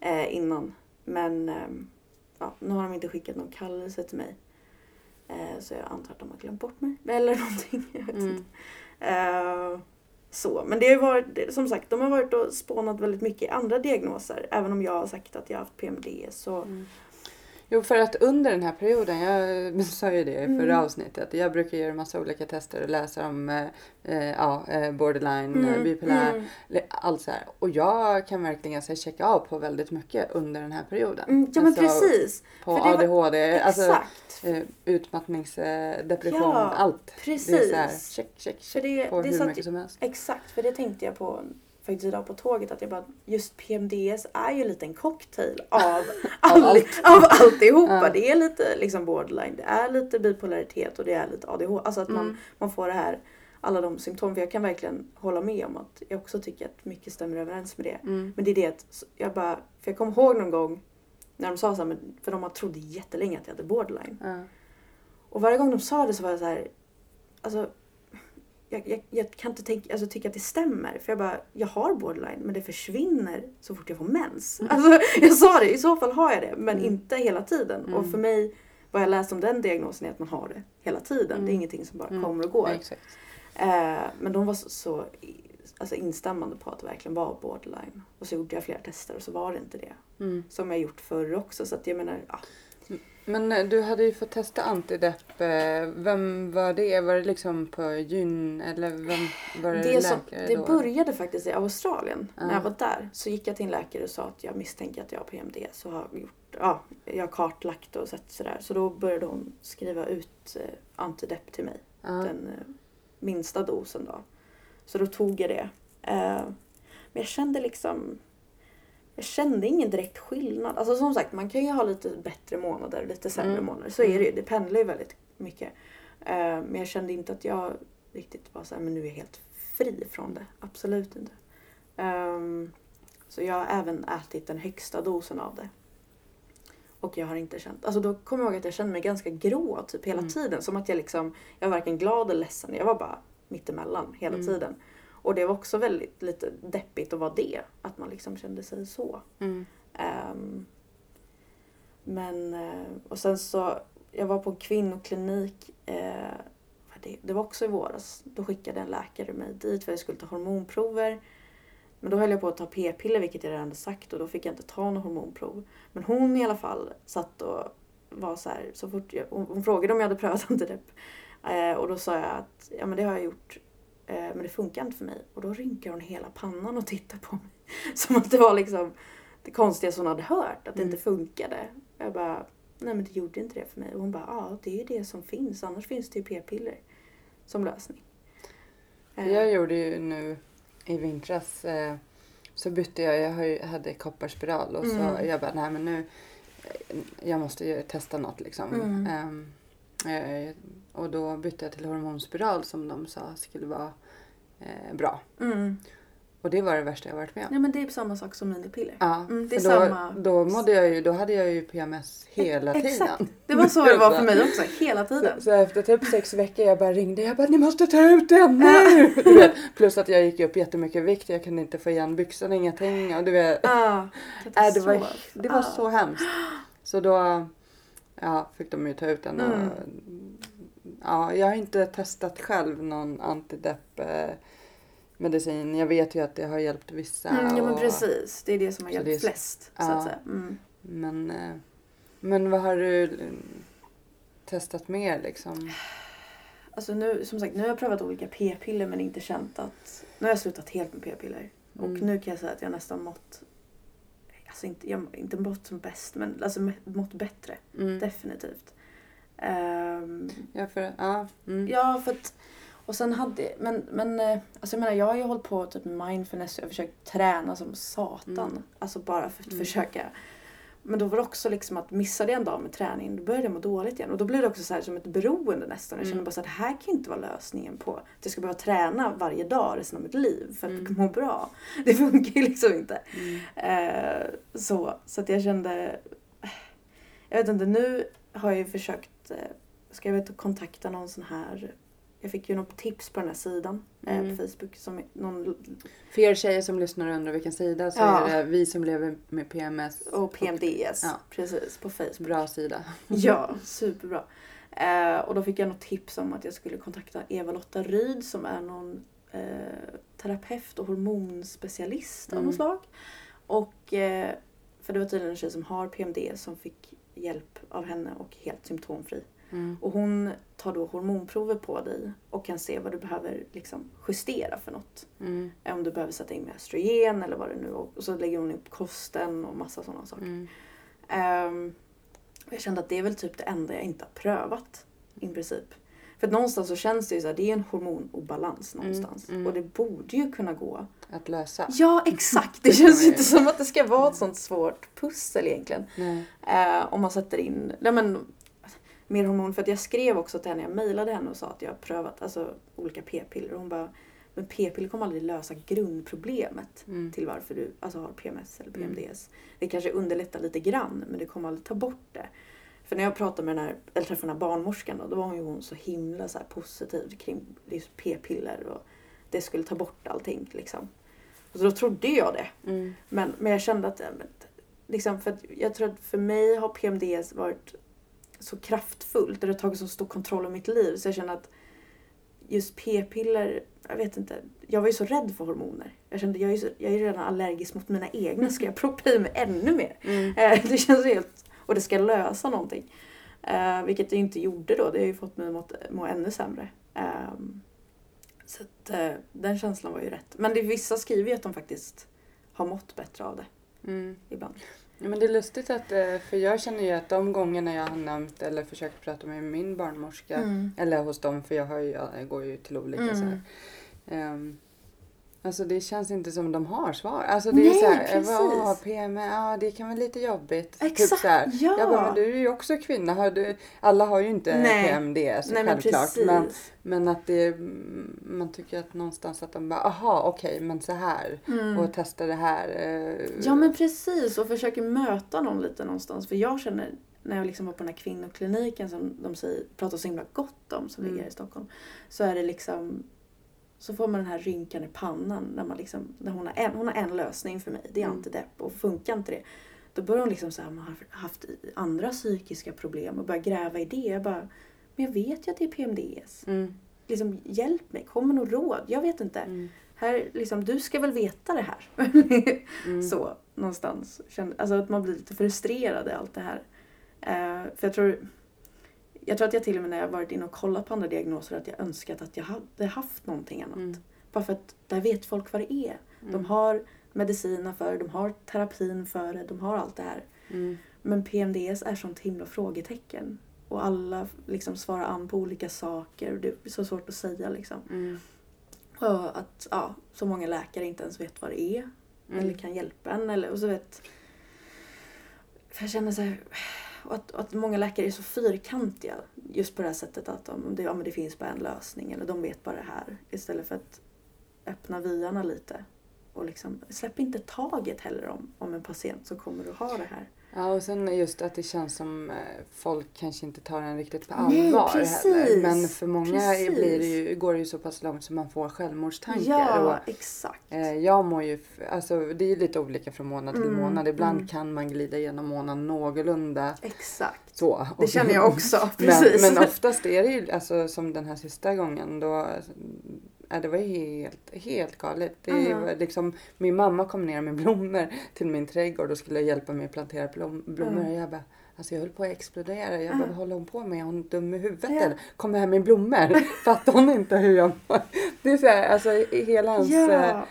eh, innan. Men ehm, ja, nu har de inte skickat någon kallelse till mig. Eh, så jag antar att de har glömt bort mig. Eller någonting. Jag vet Mm. inte. Eh, Så, men det har ju varit, som sagt, de har varit och spånat väldigt mycket andra diagnoser. Även om jag har sagt att jag har haft PMDS. Så, Jo, för att under den här perioden, jag sa ju det i förra Mm. avsnittet, jag brukar göra massa olika tester och läsa om eh, eh, ja, eh, borderline, Mm, mm. bipolär, mm. allt så här. Och jag kan verkligen så här, checka av på väldigt mycket under den här perioden. Mm, ja men Alltså, precis. På För det var- ADHD, alltså eh, utmattnings, eh, depression, Ja, allt. Det är precis. så här, check, check, För check det, på det hur mycket ju, som helst. exakt, för det tänkte jag på faktiskt idag på tåget. Att jag bara, just PMDS är ju en liten cocktail av, all, allt. av alltihopa. Ja. Det är lite liksom borderline, det är lite bipolaritet och det är lite ADHD. Alltså att man, Mm. man får det här, alla de symptom. För jag kan verkligen hålla med om att jag också tycker att mycket stämmer överens med det. Mm. Men det är det att jag bara, för jag kommer ihåg någon gång när de sa så här, för de trodde jättelänge att jag hade borderline. Ja. Och varje gång de sa det så var jag så här, alltså jag, jag, jag kan inte tänka, alltså, tycka att det stämmer. För jag bara, jag har borderline men det försvinner så fort jag får mens. Alltså, jag sa det, i så fall har jag det men Mm. inte hela tiden. Mm. Och för mig, vad jag läst om den diagnosen är att man har det hela tiden. Det är Mm. ingenting som bara Mm. kommer och går. Eh, men de var så, så alltså, instämmande på att det verkligen var borderline. Och så gjorde jag flera tester och så var det inte det. Mm. Som jag gjort förr också. Så att jag menar, ja. Men eh, du hade ju fått testa antidepp. eh, Vem var det? Var det liksom på gyn eller vem var det, Det, som, läkare det då? började faktiskt i Australien. När Ja. jag var där så gick jag till en läkare och sa att jag misstänker att jag har PMDS. Och har gjort, ja, jag har kartlagt och sett sådär. Så då började hon skriva ut eh, antidepp till mig. Ja. Den minsta dosen då. Så då tog jag det. Men jag kände liksom... Jag kände ingen direkt skillnad. Alltså som sagt, man kan ju ha lite bättre månader och lite sämre Mm. månader. Så är det ju. Det pendlar ju väldigt mycket. Eh, men jag kände inte att jag riktigt var så här, men nu är jag helt fri från det. Absolut inte. Ehm, så jag har även ätit den högsta dosen av det. Och jag har inte känt, alltså då kommer jag ihåg att jag kände mig ganska grå typ hela Mm. tiden. Som att jag liksom, jag var varken glad eller ledsen. Jag var bara mittemellan hela Mm. tiden. Och det var också väldigt lite deppigt att vara det. Att man liksom kände sig så. Mm. Ehm, men, eh, och sen så, jag var på en kvinnoklinik. Eh, det, det var också i våras. Då skickade en läkare mig dit för att jag skulle ta hormonprover. Men då höll jag på att ta p-piller vilket jag redan hade sagt och då fick jag inte ta några hormonprov. Men hon i alla fall satt och var så här, så fort jag, hon, hon frågade om jag hade prövat antidepp. Eh, och då sa jag att ja men det har jag gjort. Eh, men det funkar inte för mig. Och då rynkar hon hela pannan och tittar på mig. Som att det var liksom det konstigaste hon hade hört, att det Mm. inte funkade. Jag bara, nej men det gjorde inte det för mig. Och hon bara, ja det är ju det som finns, annars finns det ju p-piller som lösning. Eh, Jag gjorde ju nu i vintras så så bytte jag, jag hade kopparspiral och så Mm. jag bara, nej men nu, eh, jag måste ju testa något liksom. Mm. Ehm, eh, och då bytte jag till hormonspiral som de sa skulle vara eh, bra. Mm. Och det var det värsta jag varit med om. Nej men det är samma sak som minipiller. Ja, Mm, det är då, samma- då mådde jag ju, då hade jag ju PMS hela Exakt. tiden. Det var så det var för mig också, hela Så, tiden. så efter typ sex veckor jag bara ringde. Jag bara ni måste ta ut den nu. Plus att jag gick upp jättemycket vikt. Jag kunde inte få igen byxorna, ingenting. Och du vet, Ah, äh, det var, det var Ah. så hemskt. Så då ja, fick de ju ta ut den. Och, Mm. Ja, jag har inte testat själv någon antidepp medicin. Jag vet ju att det har hjälpt vissa. Mm, ja men och- precis, det är det som har Så hjälpt är- flest. Så Ja. att säga. Mm. Men, eh, men vad har du testat mer liksom? Alltså nu, som sagt, nu har jag prövat olika p-piller men inte känt att... Nu har jag slutat helt med p-piller. Och Mm. nu kan jag säga att jag nästan mått... Alltså inte, jag, inte mått som bäst men alltså mått bättre. Mm. Definitivt. Ehm, Ja, för, ja, mm. ja för att... Och sen hade... Men, men eh, alltså jag menar jag har ju hållit på typ med mindfulness och jag har försökt träna som satan. Mm. Alltså bara för att Mm. försöka. Men då var det också liksom att missade jag en dag med träning då började jag må dåligt igen. Och då blev det också så här som ett beroende nästan. Jag kände Mm. bara så att det här kan inte vara lösningen på att jag ska behöva träna varje dag resten av mitt liv för att Mm. må bra. Det funkar ju liksom inte. Eh, så, så att jag kände... Jag vet inte, nu har ju försökt... Eh, ska jag vet, kontakta någon sån här... Jag fick ju något tips på den här sidan eh, Mm. på Facebook. Som någon, För er tjejer som lyssnar och undrar vilken sida så Ja. är det vi som lever med PMS. och PMDS. Ja. Precis, på Facebook. Bra sida. Ja, superbra. Eh, och då fick jag något tips om att jag skulle kontakta Eva-Lotta Ryd som är någon eh, terapeut och hormonspecialist av Mm. något slag. Och, eh, för det var tydligen en tjej som har PMD som fick hjälp av henne och helt symptomfri. Mm. Och hon tar då hormonprover på dig och kan se vad du behöver liksom justera för något. Mm. Om du behöver sätta in mer östrogen eller vad det nu. Och så lägger hon upp kosten och massa sådana saker. Mm. Och jag kände att det är väl typ det enda jag inte har prövat i princip. För någonstans så känns det ju så här, det är en hormonobalans någonstans. mm. Och det borde ju kunna gå. Att lösa. Ja exakt! Det känns inte som att det ska vara ett sånt svårt pussel egentligen. Eh, om man sätter in nej men, mer hormon. För att jag skrev också till henne, jag mejlade henne och sa att jag har prövat alltså, olika p-piller. Och hon bara, men p-piller kommer aldrig lösa grundproblemet Mm. till varför du alltså, har PMS eller Mm. PMDS. Det kanske underlättar lite grann men det kommer aldrig ta bort det. För när jag pratade med den här, eller träffade den här barnmorskan då, då var hon ju hon så himla så positiv kring p-piller och det skulle ta bort allting liksom. Och så då trodde jag det. Mm. Men, men jag kände att, eh, liksom, för att jag tror att för mig har PMDS varit så kraftfullt, det har tagit så stor kontroll över mitt liv så jag känner att just p-piller, jag vet inte, jag var ju så rädd för hormoner. Jag kände jag är, så, jag är redan allergisk mot mina egna, ska jag proppa i mig ännu mer? Mm. Eh, Det känns helt, och det ska lösa någonting. Eh, vilket det inte gjorde då, det har ju fått mig att må, må ännu sämre. Så att, eh, den känslan var ju rätt. Men det, vissa skriver ju att de faktiskt har mått bättre av det Mm. ibland. Ja, men det är lustigt att, eh, för jag känner ju att de gångerna jag har nämnt eller försökt prata med min barnmorska, Mm. eller hos dem, för jag, har ju, jag går ju till olika så här. Mm. Alltså det känns inte som de har svar. Alltså det är Nej, så här, precis. vad PM, ja det kan vara lite jobbigt. Typ Exakt, så här. ja. Jag bara, men du är ju också kvinna. Har du, alla har ju inte Nej. PMDS Nej men självklart. precis. Men, men att det, man tycker att någonstans att de bara, aha okej men så här. Mm. Och testa det här. eh, Ja men precis och försöker möta någon lite någonstans. För jag känner när jag liksom var på den här kvinnokliniken som de säger, pratar så himla gott om som Mm. ligger här i Stockholm. Så är det liksom så får man den här rynkan i pannan när, man liksom, när hon, har en, hon har en lösning för mig. Det är Mm. antidepp och funkar inte det. Då börjar hon liksom så här, man har haft andra psykiska problem och börjar gräva i det. Jag bara, men jag vet ju att det är PMDS. Mm, Liksom, hjälp mig, kom med något råd. Jag vet inte. mm, Här, liksom, du ska väl veta det här. mm. Så någonstans. Alltså att man blir lite frustrerad i allt det här. Eh, för jag tror, jag tror att jag till och med när jag varit inne och kollat på andra diagnoser att jag önskat att jag hade haft någonting annat. Mm. Bara för att där vet folk vad det är. De Mm. har mediciner för det, de har terapin för det, de har allt det här. Mm. Men PMDS är sånt himla frågetecken. Och alla liksom svarar an på olika saker och det är så svårt att säga liksom. Mm. Och att ja, så många läkare inte ens vet vad det är. Mm. Eller kan hjälpa en. Eller, och så vet, för jag känner så här, och att, och att många läkare är så fyrkantiga. Just på det här sättet att de, det, ja, men det finns bara en lösning. Eller de vet bara det här. Istället för att öppna vyarna lite. Och liksom, släpp inte taget heller om, om en patient som kommer att ha det här. Ja, och sen just att det känns som eh, folk kanske inte tar den riktigt på Nej, allvar precis. heller. Men för många blir det ju, går det ju så pass långt som man får självmordstankar. Ja, Och, exakt. eh, jag mår ju, alltså det är ju lite olika från månad till Mm, månad. Ibland mm. kan man glida igenom månaden någorlunda Exakt. så. Det känner jag också. men, Precis. men oftast är det ju alltså, som den här sista gången då Ja, det var helt, helt galet. Det Mhm. var liksom, min mamma kom ner med blommor till min trädgård och skulle hjälpa mig att plantera blom, blommor. Mm. Och jag bara, alltså jag höll på att explodera. Jag Ja. bara, vad håller hon på med? Är hon dum i huvudet Ja. eller? Kommer här med blommor? Fattar hon inte hur jag mår? Det är så här, alltså hela eh, ja,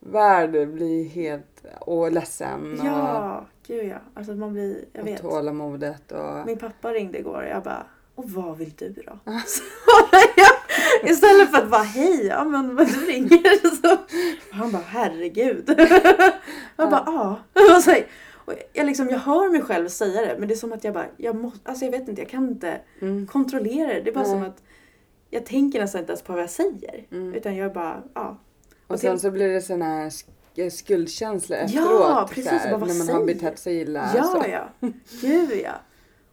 värld blir helt, och ledsen ja, gud ja. Alltså man blir, jag och, och vet. tålamodet och... Min pappa ringde igår och jag bara, och vad vill du då? Jag, istället för att bara, hej, ja men du ringer. Så, han bara, herregud. Jag bara, ja. Och så Och jag, liksom, jag hör mig själv säga det men det är som att jag bara, jag måste, alltså jag vet inte, jag kan inte Mm. kontrollera det. Det är bara Nej. som att jag tänker nästan inte ens på vad jag säger. Mm. Utan jag bara, ja. Och sen så blir det sån här sk- skuldkänsla Ja, efteråt. precis. så här, Bara, när man har säger? betett sig illa. Ja, så. ja. Gud ja.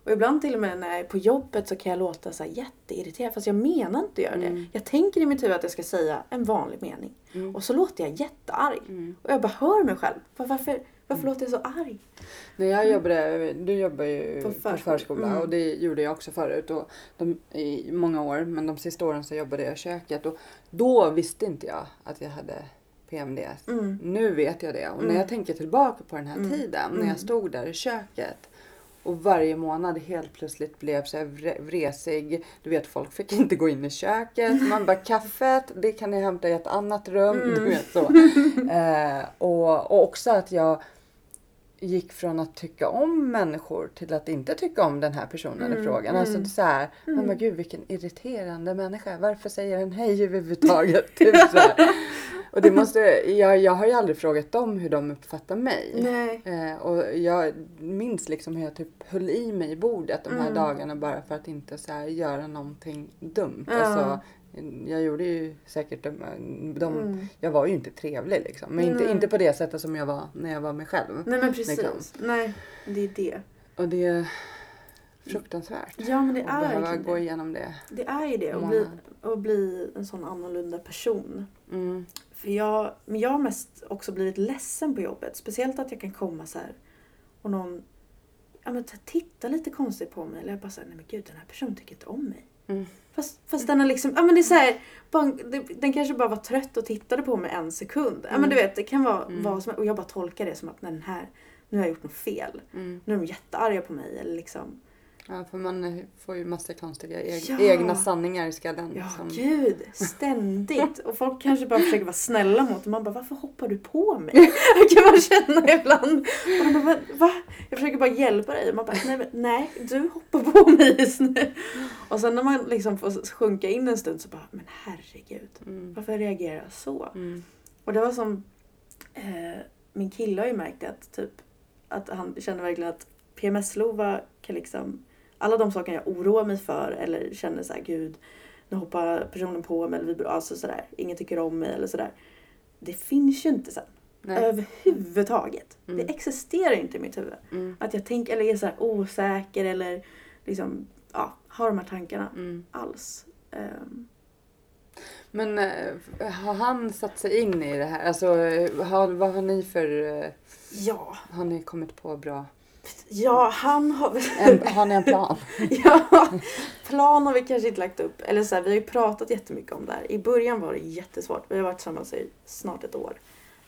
Och ibland till och med när jag är på jobbet så kan jag låta så här jätteirriterad fast jag menar inte att göra det. Mm. Jag tänker i mitt huvud att jag ska säga en vanlig mening. Mm. Och så låter jag jättearg. Mm. Och jag bara hör mig själv. Var, varför, Varför låter jag så arg? När jag jobbade, du jobbar ju På på förskola. förskola, Mm. och det gjorde jag också förut och de, i många år. Men de sista åren så jobbade jag i köket och då visste inte jag att jag hade PMDS. Mm. Nu vet jag det och när Mm. jag tänker tillbaka på den här Mm. tiden när Mm. jag stod där i köket och varje månad helt plötsligt blev så här vre- vresig. Du vet folk fick inte gå in i köket. Man bara kaffet det kan ni hämta i ett annat rum. Mm. Du vet så. Eh, och, och också att jag gick från att tycka om människor till att inte tycka om den här personen i Mm, frågan. Alltså mm. så här, Mm. men gud vilken irriterande människa. Varför säger den hej överhuvudtaget? typ så här. Och det måste, jag, jag har ju aldrig frågat dem hur de uppfattar mig. Nej. Eh, och jag minns liksom hur jag typ höll i mig i bordet de här Mm. dagarna bara för att inte så här göra någonting dumt. Ja. Alltså, jag gjorde ju säkert de, de Mm. jag var ju inte trevlig liksom. Men inte, Nej. inte på det sättet som jag var när jag var mig själv. Nej men precis. Liksom. Nej, det är det. Och det är fruktansvärt. Ja men det att är behöva gå det. igenom det. Det är ju det. Att bli, att bli en sån annorlunda person. Mm. För jag, men jag har mest också blivit ledsen på jobbet. Speciellt att jag kan komma så här och någon ja, men, tittar lite konstigt på mig. Eller jag bara säger nej men gud den här personen tycker inte om mig. Mm. Fast, fast den har liksom, ja men det är så här, bara, den kanske bara var trött och tittade på mig en sekund. Ja men Mm. du vet det kan vara Mm. vad som Och jag bara tolkar det som att nej, den här, nu har jag gjort något fel. Mm. Nu är de jättearga på mig eller liksom. Ja, för man får ju massa konstiga eg- Ja. egna sanningar i skallen. Ja som- gud, ständigt. Och folk kanske bara försöker vara snälla mot och man bara varför hoppar du på mig? Jag kan bara känna ibland. Och man bara, "Men va? Jag försöker bara hjälpa dig. Man bara nej, men, nej du hoppar på mig just nu. Och sen när man liksom får sjunka in en stund så bara men herregud. Mm. Varför reagerar jag så? Mm. Och det var som eh, min kille har ju märkt att typ att han känner verkligen att PMS-LOVA kan liksom alla de saker jag oroar mig för eller känner så här gud nu hoppar personen på mig eller vi alltså sådär ingen tycker om mig eller sådär. Det finns ju inte sen. Nej. Överhuvudtaget. Mm. Det existerar inte i mitt huvud. Mm. Att jag tänker eller är så osäker eller liksom ja, har de här tankarna Mm. alls. Ehm, Men eh, har han satt sig in i det här? Alltså, eh, har, vad har ni för... eh, ja, Har ni kommit på bra... ja han har En, har ni en plan? Ja, plan har vi kanske inte lagt upp. Eller så här, vi har ju pratat jättemycket om det här. I början var det jättesvårt. Vi har varit tillsammans i snart ett år.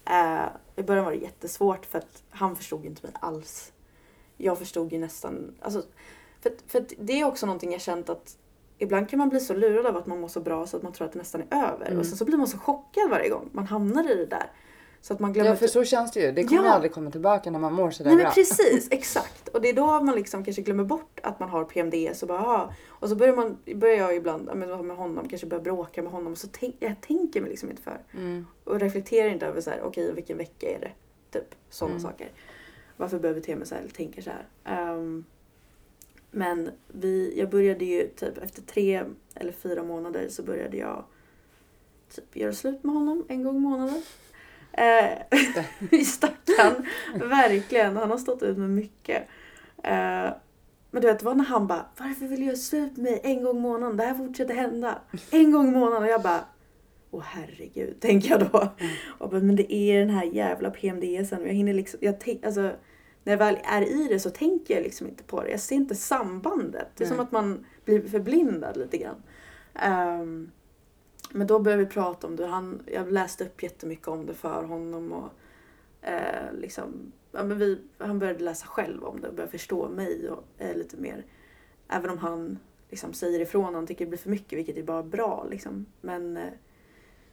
Eh, I början var det jättesvårt för att han förstod inte mig alls. Jag förstod ju nästan... Alltså, för, för det är också någonting jag känt att ibland kan man bli så lurad av att man mår så bra så att man tror att det nästan är över. Mm. Och sen så blir man så chockad varje gång man hamnar i det där. Så att man glömmer Ja, för så känns det ju. Det kommer Ja. aldrig komma tillbaka när man mår sådär Nej men bra. precis, exakt. Och det är då man liksom kanske glömmer bort att man har PMDS och bara "Ah." Och så börjar, man, börjar jag ibland men med honom, kanske börja bråka med honom. Och så tänk, jag tänker mig liksom inte för. Mm. Och reflekterar inte över så här, okej vilken vecka är det? Typ sådana Mm. saker. Varför behöver jag bete mig så här eller tänker så här. Ehm, men vi, jag började ju typ efter tre eller fyra månader så började jag typ göra slut med honom en gång i månaden. Eh, Stackarn. Verkligen. Han har stått ut med mycket. Eh, men du vet, det var när han bara Varför vill du göra slut med mig en gång i månaden? Det här fortsätter hända. En gång i månaden. Och jag bara Åh herregud, tänker jag då. Och bara, men det är den här jävla PMDSen. Jag hinner liksom, jag tänk, alltså, när jag väl är i det så tänker jag liksom inte på det. Jag ser inte sambandet. Det är som Nej. att man blir förblindad lite grann. Ehm, men då började vi prata om det. Han, jag läste upp jättemycket om det för honom. Och, eh, liksom, ja, men vi, han började läsa själv om det och började förstå mig och, eh, lite mer. Även om han liksom, säger ifrån han tycker det blir för mycket, vilket är bara bra. Liksom. Men eh,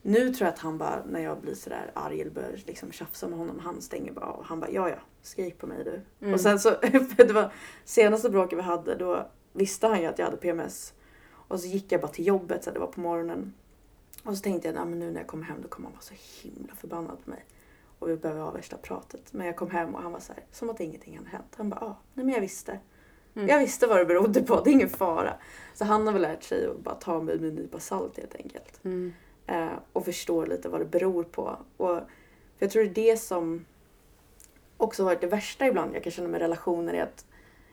nu tror jag att han bara, när jag blir sådär arg eller börjar liksom tjafsa med honom, han stänger bara och han bara ja ja, skrik på mig du. Mm. Och sen så, det var senaste bråket vi hade, då visste han ju att jag hade PMS. Och så gick jag bara till jobbet, så det var på morgonen. Och så tänkte jag, men nu när jag kommer hem då kommer han vara så himla förbannad på mig. Och vi behöver ha värsta pratet. Men jag kom hem och han var så här, som att ingenting hade hänt. Han bara, ja, nej men jag visste. Mm. Jag visste vad det berodde på, det är ingen fara. Så han har väl lärt sig att bara ta mig med en nypa salt helt enkelt. Mm. Eh, och förstår lite vad det beror på. Och för jag tror det är det som också varit det värsta ibland jag kan känna med relationer är att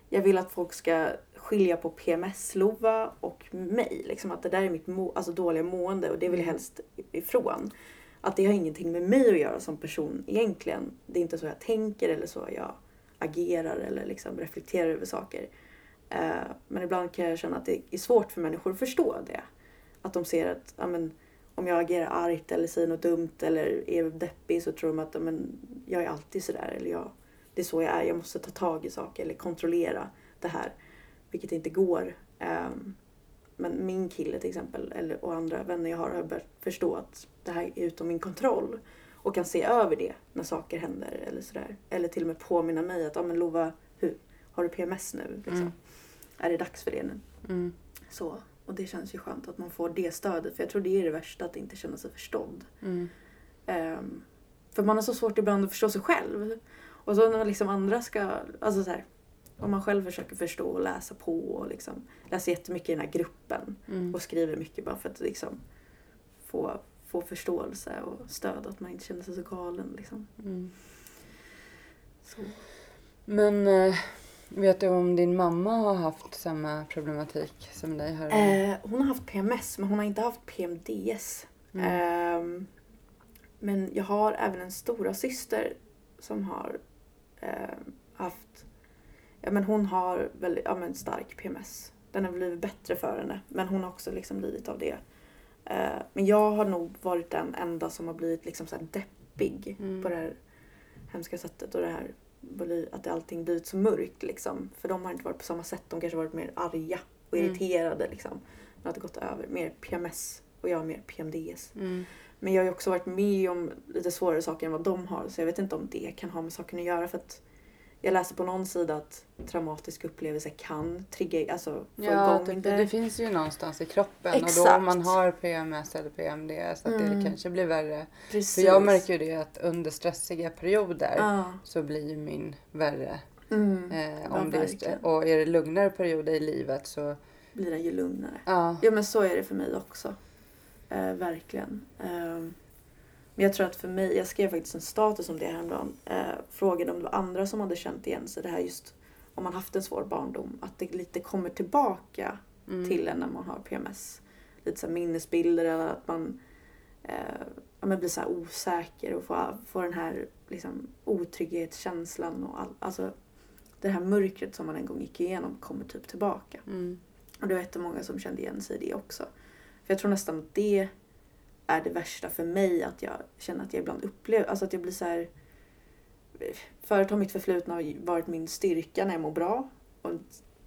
jag vill att folk ska skilja på PMS-LOVA och mig. Liksom att det där är mitt må- alltså dåliga mående och det vill jag helst ifrån. Att det har ingenting med mig att göra som person egentligen. Det är inte så jag tänker eller så jag agerar eller liksom reflekterar över saker. Eh, men ibland kan jag känna att det är svårt för människor att förstå det. Att de ser att ja, men, om jag agerar argt eller säger något dumt eller är deppig så tror de att ja, men, jag är alltid sådär. Eller jag, det är så jag är. Jag måste ta tag i saker eller kontrollera det här. Vilket inte går. Um, men min kille till exempel eller, och andra vänner jag har har börjat förstå att det här är utom min kontroll. Och kan se över det när saker händer eller sådär. Eller till och med påminna mig att, ja men Lova, hur, har du PMS nu? Liksom. Mm. Är det dags för det nu? Mm. Så. Och det känns ju skönt att man får det stödet. För jag tror det är det värsta, att inte känna sig förstådd. Mm. Ehm, för man har så svårt ibland att förstå sig själv. Och så när liksom andra ska, alltså så här, om man själv försöker förstå och läsa på och liksom läser jättemycket i den här gruppen Mm. och skriver mycket bara för att liksom få, få förståelse och stöd att man inte känner sig så galen liksom. Mm. Så. Men eh, vet du om din mamma har haft samma problematik som dig? Här? Eh, hon har haft PMS men hon har inte haft PMDS. Mm. Ehm, men jag har även en stora syster som har ehm, haft, ja men hon har väldigt, ja men stark PMS. Den har blivit bättre för henne men hon har också liksom lidit av det. Eh, men jag har nog varit den enda som har blivit liksom så här deppig Mm. på det här hemska sättet och det här att allting blivit så mörkt liksom. För de har inte varit på samma sätt, de kanske varit mer arga och Mm. irriterade liksom. Men att det gått över, mer PMS och jag har mer PMDS. Mm. Men jag har ju också varit med om lite svårare saker än vad de har så jag vet inte om det kan ha med saken att göra för att jag läste på någon sida att traumatisk upplevelse kan trigga, alltså få Ja, igång typ, det. det finns ju någonstans i kroppen och då Exakt. om man har PMS eller PMDS att det Mm. kanske blir värre. Precis. För jag märker ju det att under stressiga perioder Ja. så blir ju min värre. Mm. Eh, Ja, om det är, och är det lugnare perioder i livet så Blir den ju lugnare. ja. Ja men så är det för mig också. Eh, verkligen. Eh, men jag tror att för mig, jag skrev faktiskt en status om det häromdagen. Eh, frågade om det var andra som hade känt igen sig det här just om man haft en svår barndom. Att det lite kommer tillbaka Mm. till en när man har PMS. Lite så minnesbilder eller att man eh, ja, men blir så osäker och får, får den här liksom, otrygghetskänslan och all, alltså det här mörkret som man en gång gick igenom kommer typ tillbaka. Mm. Och det var jättemånga som kände igen sig i det också. För jag tror nästan att det är det värsta för mig att jag känner att jag ibland upplever, alltså att jag blir så här. Förut har mitt förflutna varit min styrka när jag mår bra och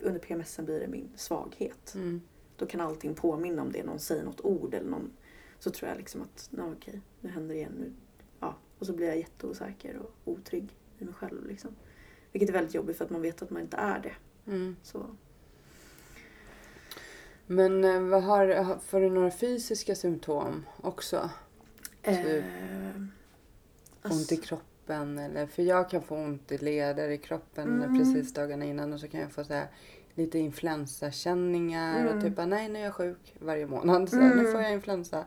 under PMSen blir det min svaghet. Mm. Då kan allting påminna om det, någon säger något ord eller någon så tror jag liksom att, nej okej, nu händer det igen. Nu, ja. Och så blir jag jätteosäker och otrygg i mig själv liksom. Vilket är väldigt jobbigt för att man vet att man inte är det. Mm. Så. Men eh, vad har, får du några fysiska symptom också? Typ Eh, Ont i alltså- kroppen eller för jag kan få ont i leder i kroppen Mm. precis dagarna innan och så kan jag få så här lite influensakänningar och Mm. typ bara, nej nu är jag sjuk varje månad så här, nu Mm. får jag influensa.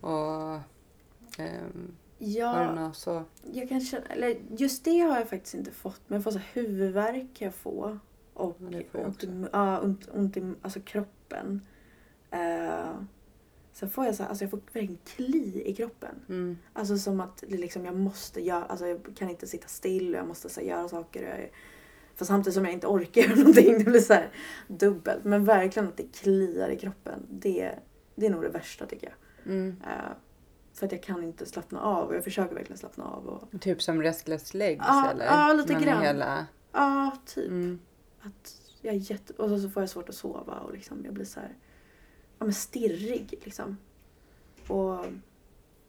Och ehm, Ja, så? jag kan känna, eller just det har jag faktiskt inte fått. Men jag får så huvudvärk kan jag få. Och Ja, ont, i, ja, ont, ont i alltså kroppen. Uh, sen får jag så här, alltså jag får verkligen kli i kroppen. Mm. Alltså som att det liksom, jag måste göra, alltså jag kan inte sitta still och jag måste så här, göra saker. Och jag, för samtidigt som jag inte orkar göra någonting, det blir så här dubbelt. Men verkligen att det kliar i kroppen, det, det är nog det värsta tycker jag. Mm. Eh, för att jag kan inte slappna av och jag försöker verkligen slappna av. Och, Typ som restless legs Ja, eller? ja, lite Men grann. Hela, ja, typ. mm. Att jag är jätte... Och så, får jag svårt att sova och liksom, jag blir så här, ja, men stirrig. Liksom. Och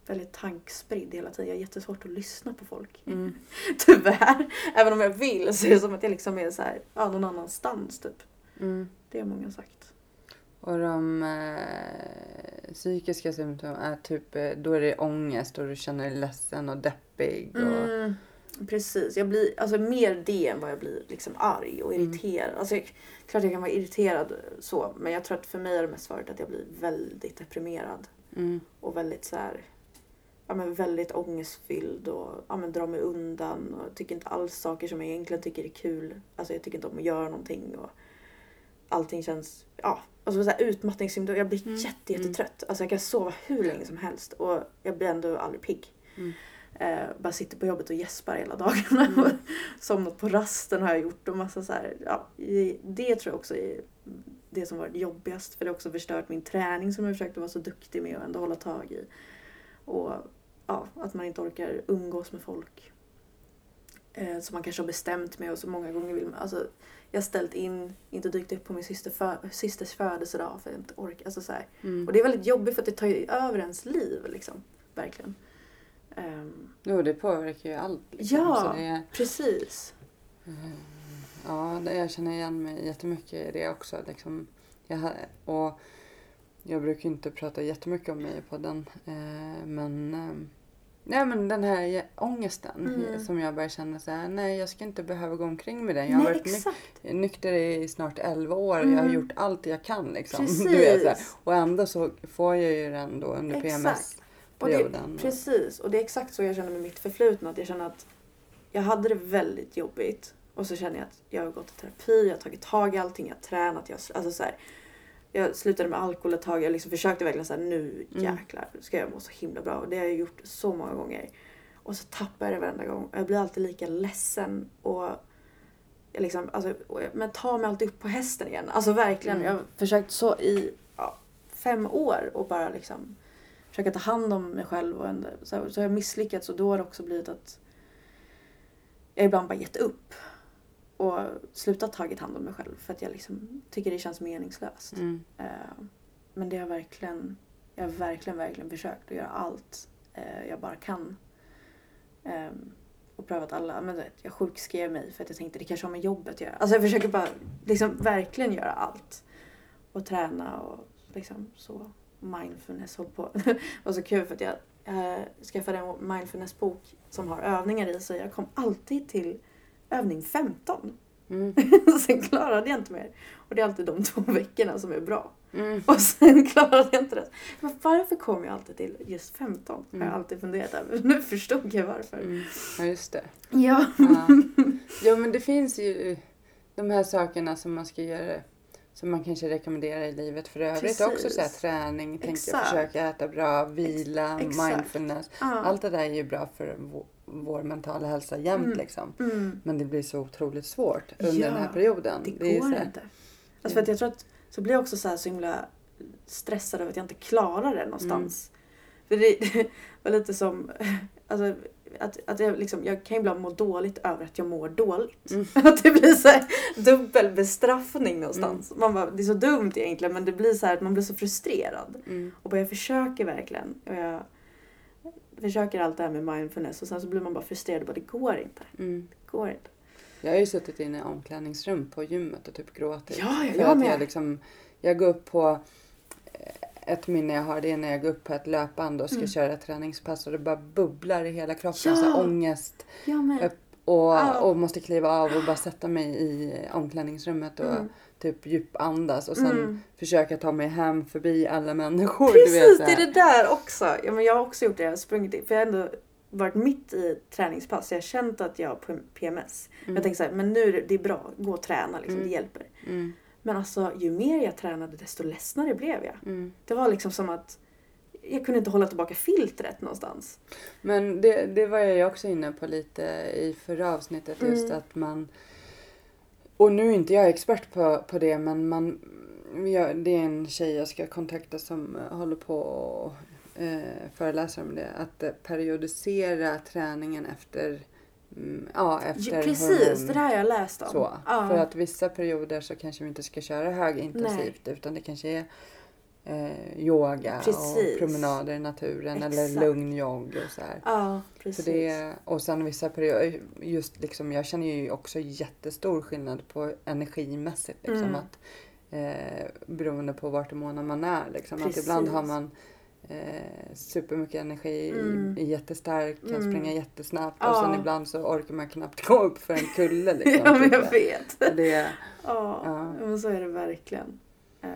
väldigt tankspridd hela tiden. Jag har jättesvårt att lyssna på folk. Mm. Tyvärr. Även om jag vill så är det som att jag liksom är så här, ja, någon annanstans typ. Mm. Det har många sagt. Och de eh, psykiska symptomen är typ, eh, då är det ångest och du känner dig ledsen och deppig. Och, Mm, precis. Jag blir alltså mer det än vad jag blir liksom arg och Mm. irriterad. Alltså, jag, klart jag kan vara irriterad så men jag tror att för mig har det mest varit att jag blir väldigt deprimerad. mm. Och väldigt så här, ja men väldigt ångestfylld och ja men drar mig undan och tycker inte alls saker som jag egentligen tycker är kul. Alltså jag tycker inte om att göra någonting och allting känns, ja och så, här, utmattningssymptom. Jag blir Mm. jätte, jättetrött. Alltså jag kan sova hur länge som helst och jag blir ändå aldrig pigg. Mm. Eh, bara sitter på jobbet och gäspar hela dagarna. Mm. Somnat på rasten har jag gjort och massa så här, ja, Det tror jag också är det som varit jobbigast för det har också förstört min träning som jag försökte vara så duktig med och ändå hålla tag i. Och ja, att man inte orkar umgås med folk. Eh, som man kanske har bestämt med och så många gånger vill man, alltså jag har ställt in, inte dykt upp på min syster för, systers födelsedag för att jag inte orkar. Alltså så. Mm. Och det är väldigt jobbigt för att det tar ju över ens liv liksom. Verkligen. Ehm, Jo, det påverkar ju allt. Liksom. Ja. Det precis. ja, det- jag känner igen mig jättemycket i det också. Liksom. Jag, och jag brukar inte prata jättemycket om mig på den. Eh, men, eh, nej, men den här ångesten Mm. som jag börjar känna så här, nej jag ska inte behöva gå omkring med den. Jag har Nej varit ny- exakt. nykter i snart 11 år och jag har Mm. gjort allt jag kan. Liksom. Precis. Du vet, så här. Och ändå så får jag ju den då under Exakt. Och det, precis. Och det är exakt så jag känner med mitt förflutna. Att jag känner att jag hade det väldigt jobbigt. Och så känner jag att jag har gått i terapi, jag har tagit tag i allting, jag har tränat. Jag, alltså så här, jag slutade med alkohol ett tag. Jag liksom försökte verkligen säga nu Mm. jäklar ska jag må så himla bra. Och det har jag gjort så många gånger. Och så tappar jag det varenda gång. Och jag blir alltid lika ledsen. Och jag liksom, alltså, jag, men tar mig alltid upp på hästen igen. Alltså verkligen. Mm. Jag har försökt så i ja, fem år och bara liksom försöka ta hand om mig själv. Och ändå, så, så har jag misslyckats och då har det också blivit att jag ibland bara gett upp. Och slutat tagit hand om mig själv för att jag liksom tycker det känns meningslöst. Mm. Eh, men det har verkligen, jag har verkligen, verkligen försökt att göra allt eh, jag bara kan. Ehm, och prövat alla, men jag sjukskrev mig för att jag tänkte det kanske har med jobbet att göra. Alltså jag försöker bara liksom verkligen göra allt. Och träna och liksom så mindfulness håll på. det var så kul för att jag eh, skaffade en mindfulnessbok som har övningar i så jag kom alltid till övning 15. Mm. Sen klarade jag inte mer. Och det är alltid de två veckorna som är bra. Mm. Och sen klarade jag inte det. Men varför kom jag alltid till just 15? Har Mm. jag alltid funderat över. Nu förstod jag varför. Mm. Ja, just det. Ja. Ja. Jo, men det finns ju de här sakerna som man ska göra som man kanske rekommenderar i livet för övrigt Precis. också. Så här, träning, tänka, försöka äta bra, vila, Ex- mindfulness. ja. Allt det där är ju bra för vår, vår mentala hälsa jämt Mm. liksom. Mm. Men det blir så otroligt svårt under Ja, den här perioden. Det, är går här, inte. Alltså för att jag tror att så blir jag också så, här så himla stressad över att jag inte klarar det någonstans. Mm. För det var lite som, alltså att, att jag, liksom, jag kan ibland må dåligt över att jag mår dåligt. Mm. Att det blir så dubbel bestraffning någonstans. Man bara, det är så dumt egentligen men det blir så här att man blir så frustrerad. Mm. Och bara, jag försöker verkligen. Och jag försöker allt det här med mindfulness och sen så blir man bara frustrerad och bara det går inte. Mm. Det går inte. Jag har ju suttit inne i omklädningsrum på gymmet och typ gråtit. Ja, jag att med. Jag, liksom, jag går upp på ett minne jag har det är när jag går upp på ett löpband och ska Mm. köra ett träningspass och det bara bubblar i hela kroppen. Ja. Så ångest upp och, Ja. och måste kliva av och bara sätta mig i omklädningsrummet och Mm. typ djupandas och sen Mm. försöka ta mig hem förbi alla människor. Precis, det är det där också. Ja, men jag har också gjort det. Jag har sprungit för jag har ändå varit mitt i träningspass. Jag har känt att jag har PMS. Mm. jag tänkte så här, men nu är det, är bra. Gå och träna liksom, Mm. det hjälper. Men alltså ju mer jag tränade desto ledsnare blev jag. Mm. Det var liksom som att jag kunde inte hålla tillbaka filtret någonstans. Men det, det var jag också inne på lite i förra avsnittet. Just Mm. att man... Och nu är inte jag expert på, på det men man... Jag, det är en tjej jag ska kontakta som eh, håller på och eh, föreläser om det. Att eh, periodisera träningen efter... Mm, ja, efter Precis, hormon- det där har jag läst om. så. Ja. För att vissa perioder så kanske vi inte ska köra högintensivt utan det kanske är eh, yoga Precis. och promenader i naturen eller Exakt. lugn jogg och så här. Ja, Så precis. det, och sen vissa perioder, just liksom, jag känner ju också jättestor skillnad på energimässigt. Liksom, Mm. att, eh, beroende på vart i månaden man är. Liksom, att ibland har man eh, supermycket energi, Mm. är jättestark, kan Mm. springa jättesnabbt Ja. och sen ibland så orkar man knappt gå upp för en kulle. Liksom, ja, men typ. jag vet. Och det, Ja, Ja. men så är det verkligen. Eh,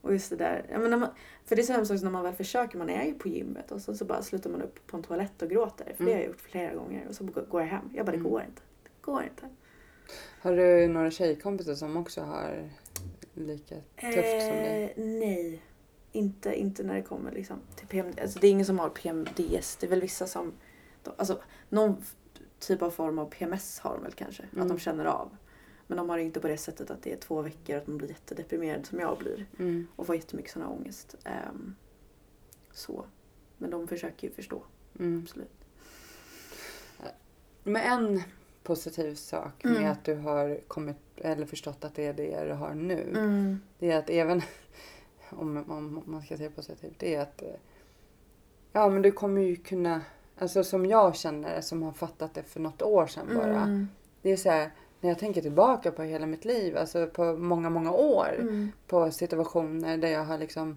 och just det där, menar, man, för det är så hemskt när man väl försöker, man är ju på gymmet och så, så bara slutar man upp på en toalett och gråter. För det har jag gjort flera gånger och så går jag hem. Jag bara, det Mm. går inte. Det går inte. har du några tjejkompisar som också har lika tufft som dig? Eh, nej. Inte, inte när det kommer liksom till PM. Alltså det är ingen som har PMDS. Det är väl vissa som... Alltså någon typ av form av PMS har de väl kanske. Att Mm. de känner av. Men de har det inte på det sättet att det är två veckor att man blir jättedeprimerad som jag blir. Mm. Och får jättemycket sån här ångest. Ehm, så. Men de försöker ju förstå. Mm. Absolut. Men en positiv sak Mm. med att du har kommit eller förstått att det är det du har nu. Mm. Det är att även om, om, man ska säga positivt. Det är att eh, ja men du kommer ju kunna Alltså som jag känner som har fattat det för något år sedan bara. Mm. Det är så här när jag tänker tillbaka på hela mitt liv, alltså på många, många år. Mm. På situationer där jag har liksom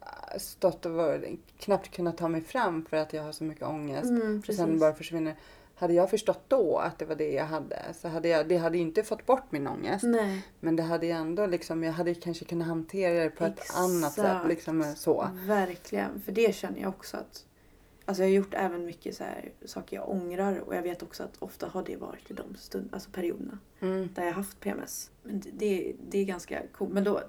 äh, stått och var, knappt kunnat ta mig fram för att jag har så mycket ångest. Mm, och sen bara försvinner. Hade jag förstått då att det var det jag hade så hade jag, det hade inte fått bort min ångest. Nej. Men det hade ju ändå liksom, jag hade kanske kunnat hantera det på ett Exakt. annat sätt. Liksom så. Verkligen. För det känner jag också att Alltså jag har gjort även mycket så här saker jag ångrar och jag vet också att ofta har det varit i de stund, alltså perioderna Mm. där jag haft PMS. Men det, det, det är ganska coolt. Men då,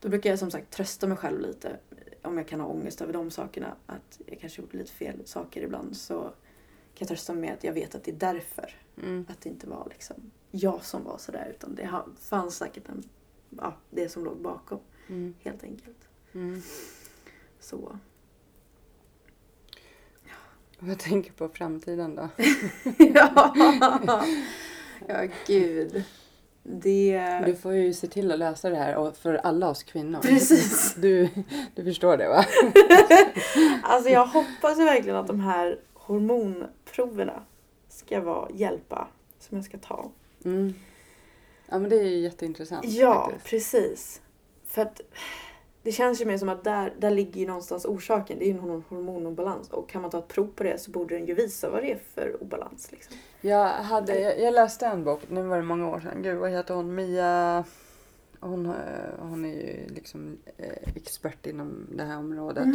då brukar jag som sagt trösta mig själv lite om jag kan ha ångest över de sakerna. Att jag kanske gjort lite fel saker ibland så kan jag trösta mig med att jag vet att det är därför. Mm. Att det inte var liksom jag som var sådär utan det fanns säkert en, ja, det som låg bakom Mm. helt enkelt. Mm. Så. Vad tänker på framtiden då? ja. ja, gud. Det... Du får ju se till att lösa det här för alla oss kvinnor. Precis. Du, du förstår det va? Alltså jag hoppas verkligen att de här hormonproverna ska vara hjälpa som jag ska ta. Mm. Ja men det är ju jätteintressant. Ja, faktiskt. precis. För att det känns ju mer som att där, där ligger ju någonstans orsaken. Det är ju någon hormonobalans. Och kan man ta ett prov på det så borde den ju visa vad det är för obalans. Liksom. Jag, hade, jag, jag läste en bok, nu var det många år sedan. Gud vad heter hon? Mia... Hon, eh, hon är ju liksom eh, expert inom det här området.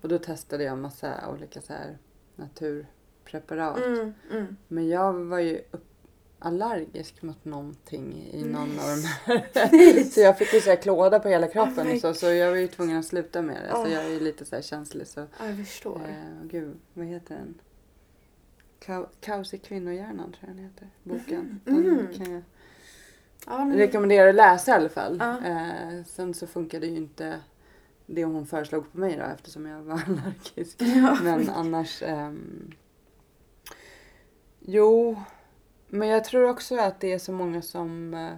Och då testade jag massa olika så här naturpreparat. Mm, mm. Men jag var ju allergisk mot någonting i någon av de här. så jag fick ju så här klåda på hela kroppen och så, så jag var ju tvungen att sluta med det. Så Oh. jag är ju lite så här känslig så. Ja, jag förstår. Eh, gud, vad heter den? Ka- Kaos i kvinnohjärnan tror jag den heter. Boken. Den Mm. kan jag Ja, men- rekommendera att läsa i alla fall. Ja. Eh, sen så funkade ju inte det hon föreslog på mig då eftersom jag var allergisk. Ja. Men annars... ehm, jo, men jag tror också att det är så många som uh,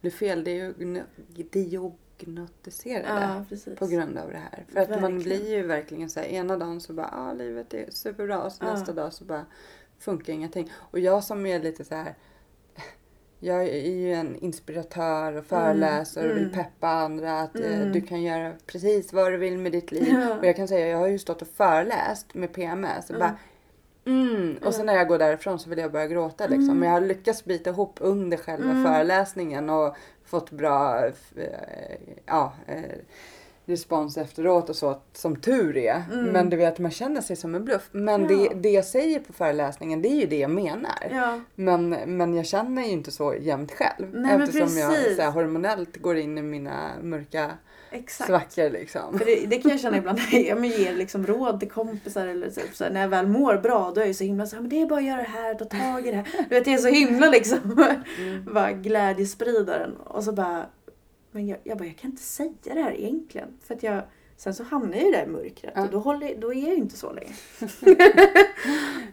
blir fel diagno- diagnostiserade Ja, på grund av det här. För att man Verkligen. blir ju verkligen så här, ena dagen så bara, ah, livet är superbra och så Ja. nästa dag så bara funkar ingenting. Och jag som är lite så här, jag är ju en inspiratör och föreläser och vill mm. peppa andra att eh, Mm. du kan göra precis vad du vill med ditt liv. Ja. Och jag kan säga, jag har ju stått och föreläst med PMS och Mm. bara Mm. Och sen när jag går därifrån så vill jag börja gråta liksom. Mm. Men jag har lyckats bita ihop under själva Mm. föreläsningen och fått bra eh, ja, eh, respons efteråt och så som tur är. Mm. Men du vet man känner sig som en bluff. Men Ja. det, det jag säger på föreläsningen det är ju det jag menar. Ja, Men, men jag känner ju inte så jämt själv. Nej, eftersom jag så här, hormonellt går in i mina mörka exakt. svackor liksom. För det, det kan jag känna ibland när jag ger liksom råd till kompisar eller typ så här, när jag väl mår bra då är jag så himla så här, men det är bara att göra det här, ta tag i det här. Du vet jag är så himla liksom Mm. bara glädjespridaren och så bara men jag, jag bara jag kan inte säga det här egentligen för att jag sen så hamnar jag ju där i mörkret Ja. och då, håller, då är jag ju inte så länge.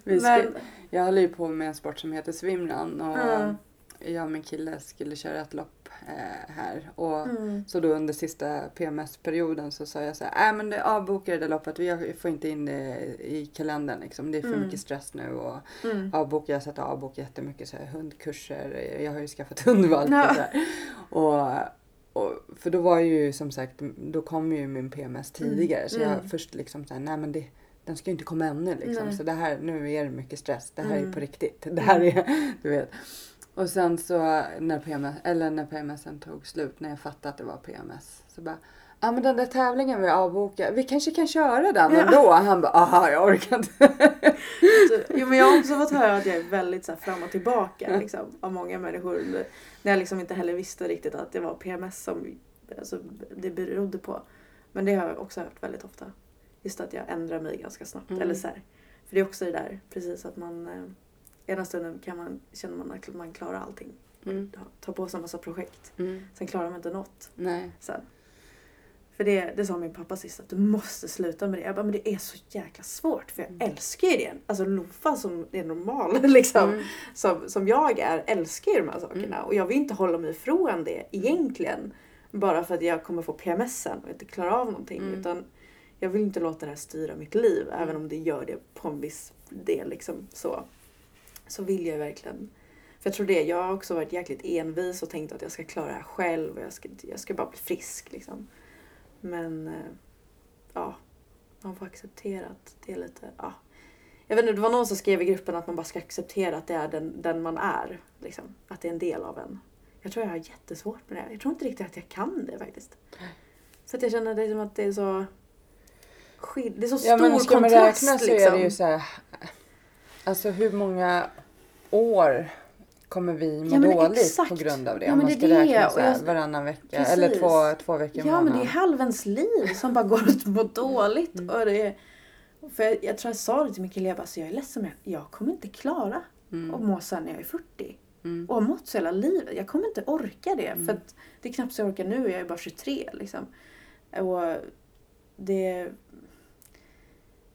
Men, Jag håller ju på med en sport som heter swimrun och Ja. Jag och min kille skulle köra ett lopp eh, här. Och mm, Så då under sista PMS-perioden så sa jag så här, äh, men det avbokar det loppet, vi får inte in det i kalendern liksom. Det är för Mm. mycket stress nu och mm, avbokar, jag satt avbok jättemycket så här, hundkurser, jag har ju skaffat hund och allt Ja. det. Och, och, för då var ju som sagt, då kom ju min PMS tidigare så jag Mm. först liksom så här, nej men det den ska ju inte komma ännu liksom. Nej. Så det här, nu är det mycket stress. Det här är Mm. på riktigt. Det här är, du vet. Och sen så när, PMS, eller när PMSen tog slut, när jag fattade att det var PMS, så bara, Ja men den där tävlingen vi avbokade, vi kanske kan köra den Ja. ändå. Han bara, aha jag orkar inte. Så, jo, men jag har också fått höra att jag är väldigt så här, fram och tillbaka liksom, av många människor. När jag liksom inte heller visste riktigt att det var PMS som alltså, det berodde på. Men det har jag också hört väldigt ofta. Just att jag ändrar mig ganska snabbt. Mm. Eller så här. För det är också det där precis att man eh, ena stunden kan man, känner man att man klarar allting. Mm. Tar på sig en massa projekt. Mm. Sen klarar man inte något Nej. sen. För det, det sa min pappa sist att du måste sluta med det. Jag bara, men det är så jäkla svårt för jag älskar ju det. Alltså Loffa som är normal liksom. Mm. Som, som jag är älskar ju de här sakerna. Och jag vill inte hålla mig ifrån det egentligen. Bara för att jag kommer få PMSen och inte klarar av någonting. Mm. Utan jag vill inte låta det här styra mitt liv. Även om det gör det på en viss del. Liksom, så, så vill jag verkligen. För jag tror det. Jag har också varit jäkligt envis och tänkt att jag ska klara det här själv. Och jag ska, jag ska bara bli frisk liksom. Men eh, ja, man får acceptera att det är lite, ja. Jag vet inte, det var någon som skrev i gruppen att man bara ska acceptera att det är den, den man är. Liksom. Att det är en del av en. Jag tror jag har jättesvårt med det. Jag tror inte riktigt att jag kan det faktiskt. För att jag känner det som att det är så det är så stor Ja men ska man kontrast räkna så liksom. är det ju så här. Alltså hur många år kommer vi må Ja, dåligt exakt. på grund av det? Ja, Om man ska det. räkna så här, varannan vecka. Precis. Eller två, två veckor i Ja men det är månaden. halva ens liv som bara går att må dåligt. Mm. Och det är, för jag, jag tror jag sa det till min kille, jag, bara, så jag är ledsen men jag, kommer inte klara Mm. att må sen när jag är 40. Mm. Och har mått så hela livet. Jag kommer inte orka det. För att det är knappt så jag orkar nu, jag är bara 23 liksom. Och det...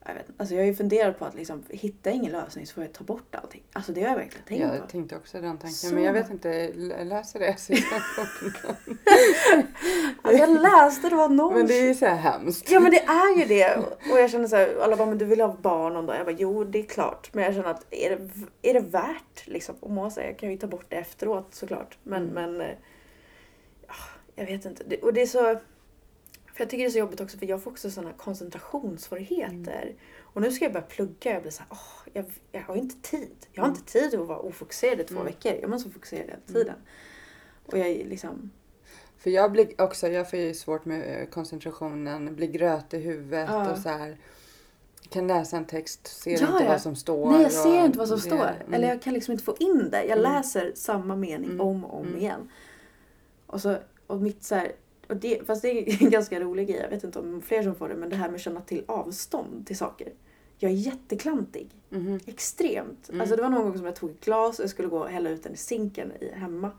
Jag, vet, alltså jag har ju funderat på att liksom, hitta ingen lösning så får jag ta bort allting. Alltså det har jag verkligen tänkt Jag på. tänkte också den tanken. Så. Men jag vet inte, läser det sista? Alltså jag läste, det var någon... Men det är ju så här hemskt. Ja men det är ju det. Och jag känner så här, alla bara, men du vill ha barn någon dag? Jag bara, jo det är klart. Men jag känner att är det, är det värt liksom att må så här? Jag kan ju ta bort det efteråt såklart. Men, Mm. men eh, ja, jag vet inte. Och det är så, för jag tycker det är så jobbigt också för jag får också sådana koncentrationssvårigheter. Och nu ska jag börja plugga. Jag blir så här, åh, jag, jag har inte tid. Jag har inte tid att vara ofokuserad i två Mm. veckor. Jag måste vara fokuserad hela tiden. Och jag är liksom, För jag blir också, jag får ju svårt med eh, koncentrationen, blir gröt i huvudet Ja. och så här. Kan läsa en text, ser Ja, inte ja. vad som står. Nej jag ser och inte vad som det- står. mm. Eller jag kan liksom inte få in det. Jag Mm. läser samma mening Mm. om och om Mm. igen. Och, så, och mitt så här, och det, fast det är en ganska rolig grej. Jag vet inte om fler som får det. Men det här med att känna till avstånd till saker. Jag är jätteklantig. Mhm. Extremt. Mm. Alltså det var någon gång som jag tog ett glas och jag skulle gå och hälla ut den i sinken i, hemma.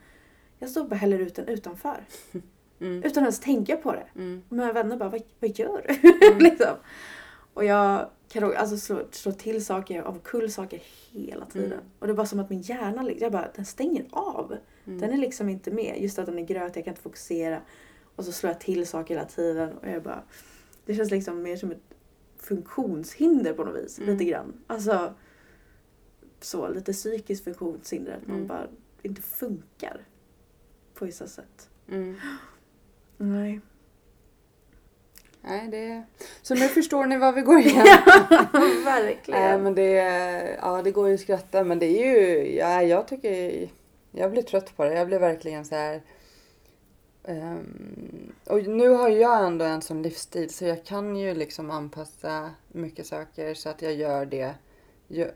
Jag stod och bara häller ut den utanför. Mm. Utan ens tänka på det. Mm. Och mina vänner bara, vad, vad gör du? Mm. liksom. Och jag kan alltså, slå, slå till saker, avkull saker hela tiden. Mm. Och det bara som att min hjärna, liksom- jag bara, den stänger av. Mm. Den är liksom inte med. Just att den är gröt, jag kan inte fokusera. Och så slår jag till saker hela tiden. Och jag bara, det känns liksom mer som ett funktionshinder på något vis. Mm. Lite grann. Alltså, så lite psykiskt funktionshinder. Att man Mm. bara inte funkar. På vissa sätt. Mm. Nej. Nej, det... Så nu förstår ni vad vi går igenom. Verkligen. Nej, men det, ja, det går ju att skratta men det är ju, ja, jag tycker, jag blir trött på det. Jag blir verkligen så här. Ehm, och nu har jag ändå en sån livsstil så jag kan ju liksom anpassa mycket saker så att jag gör det. Jag,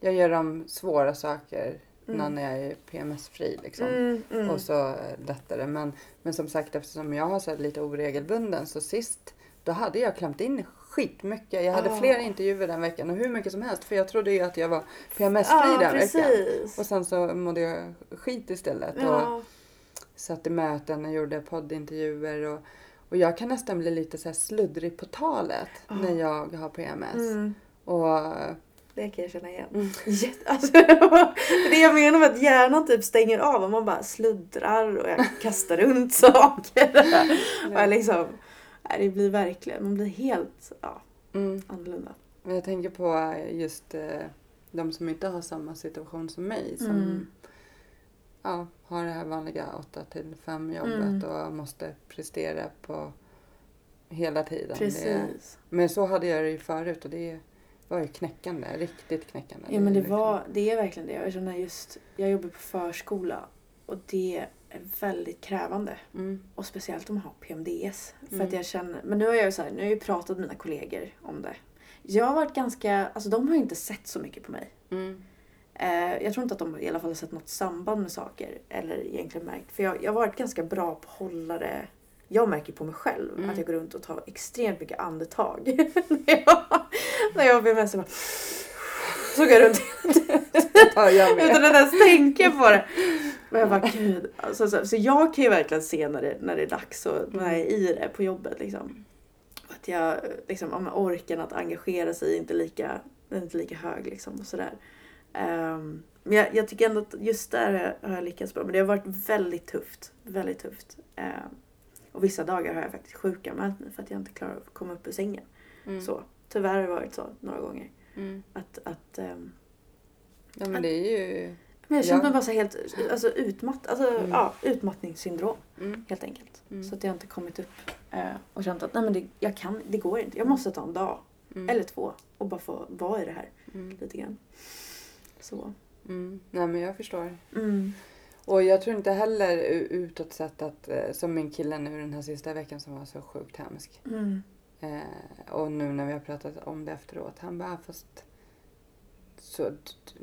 jag gör de svåra saker Mm. när jag är PMS-fri liksom. Mm, mm. Och så lättare. Men, men som sagt eftersom jag har här lite oregelbunden så sist då hade jag klämt in skitmycket. Jag hade Ah. flera intervjuer den veckan och hur mycket som helst för jag trodde ju att jag var PMS-fri Ja, den veckan. precis. Och sen så mådde jag skit istället. Och Ja. Satt i möten och gjorde poddintervjuer. Och, och jag kan nästan bli lite så sluddrig på talet Ah. när jag har PMS. Mm, Och det kan jag känna igen. Mm. Jätte- Alltså, det jag menar med att hjärnan typ stänger av och man bara sluddrar och jag kastar runt saker. och jag liksom, det blir verkligen, man blir helt ja, mm, annorlunda. Jag tänker på just eh, de som inte har samma situation som mig. Som Mm. Ja, har det här vanliga 8 till 5 jobbet Mm. och måste prestera på hela tiden. Det, Precis. men så hade jag det ju förut och det var ju knäckande. Riktigt knäckande. Ja men det liksom- var, det är verkligen det. Jag känner just, jag jobbar på förskola och det är väldigt krävande. Mm. Och speciellt om man har PMDS. För Mm. att jag känner, men nu har jag ju så här, nu har jag ju pratat med mina kollegor om det. Jag har varit ganska, alltså de har inte sett så mycket på mig. Mm. Eh, jag tror inte att de i alla fall har sett något samband med saker. Eller egentligen märkt. För jag, jag har varit ganska bra på att hålla det. Jag märker på mig själv Mm. att jag går runt och tar extremt mycket andetag. när jag, när jag har PMS så går jag runt Ja, jag utan att ens tänka på det. Men jag bara gud. Alltså, så, så jag kan ju verkligen se när det, när det är dags och när jag är i det på jobbet. Liksom. Att jag, liksom, orken att engagera sig är inte lika, är inte lika hög. Liksom, och sådär. Ehm, men jag, jag tycker ändå att just där har jag, lyckats bra. Men det har varit väldigt tufft. Väldigt tufft. Ehm, och vissa dagar har jag faktiskt sjukanmält mig för att jag inte klarar att komma upp ur sängen. Mm. Så, tyvärr har det varit så några gånger. Mm. Att, att ehm, Ja men det är ju... Men jag känner Ja. mig bara så helt alltså, utmatt, alltså, Mm. ja, utmattningssyndrom Mm. helt enkelt. Mm. Så att jag inte kommit upp eh, och känt att nej, men det, jag kan, det går inte. Jag måste ta en dag Mm. eller två och bara få vara i det här Mm. lite grann. Så. Mm. Nej men jag förstår. Mm. Och jag tror inte heller utåt sett att, eh, som min kille nu den här sista veckan som var så sjukt hemsk. Mm. Eh, och nu när vi har pratat om det efteråt, han bara fast så,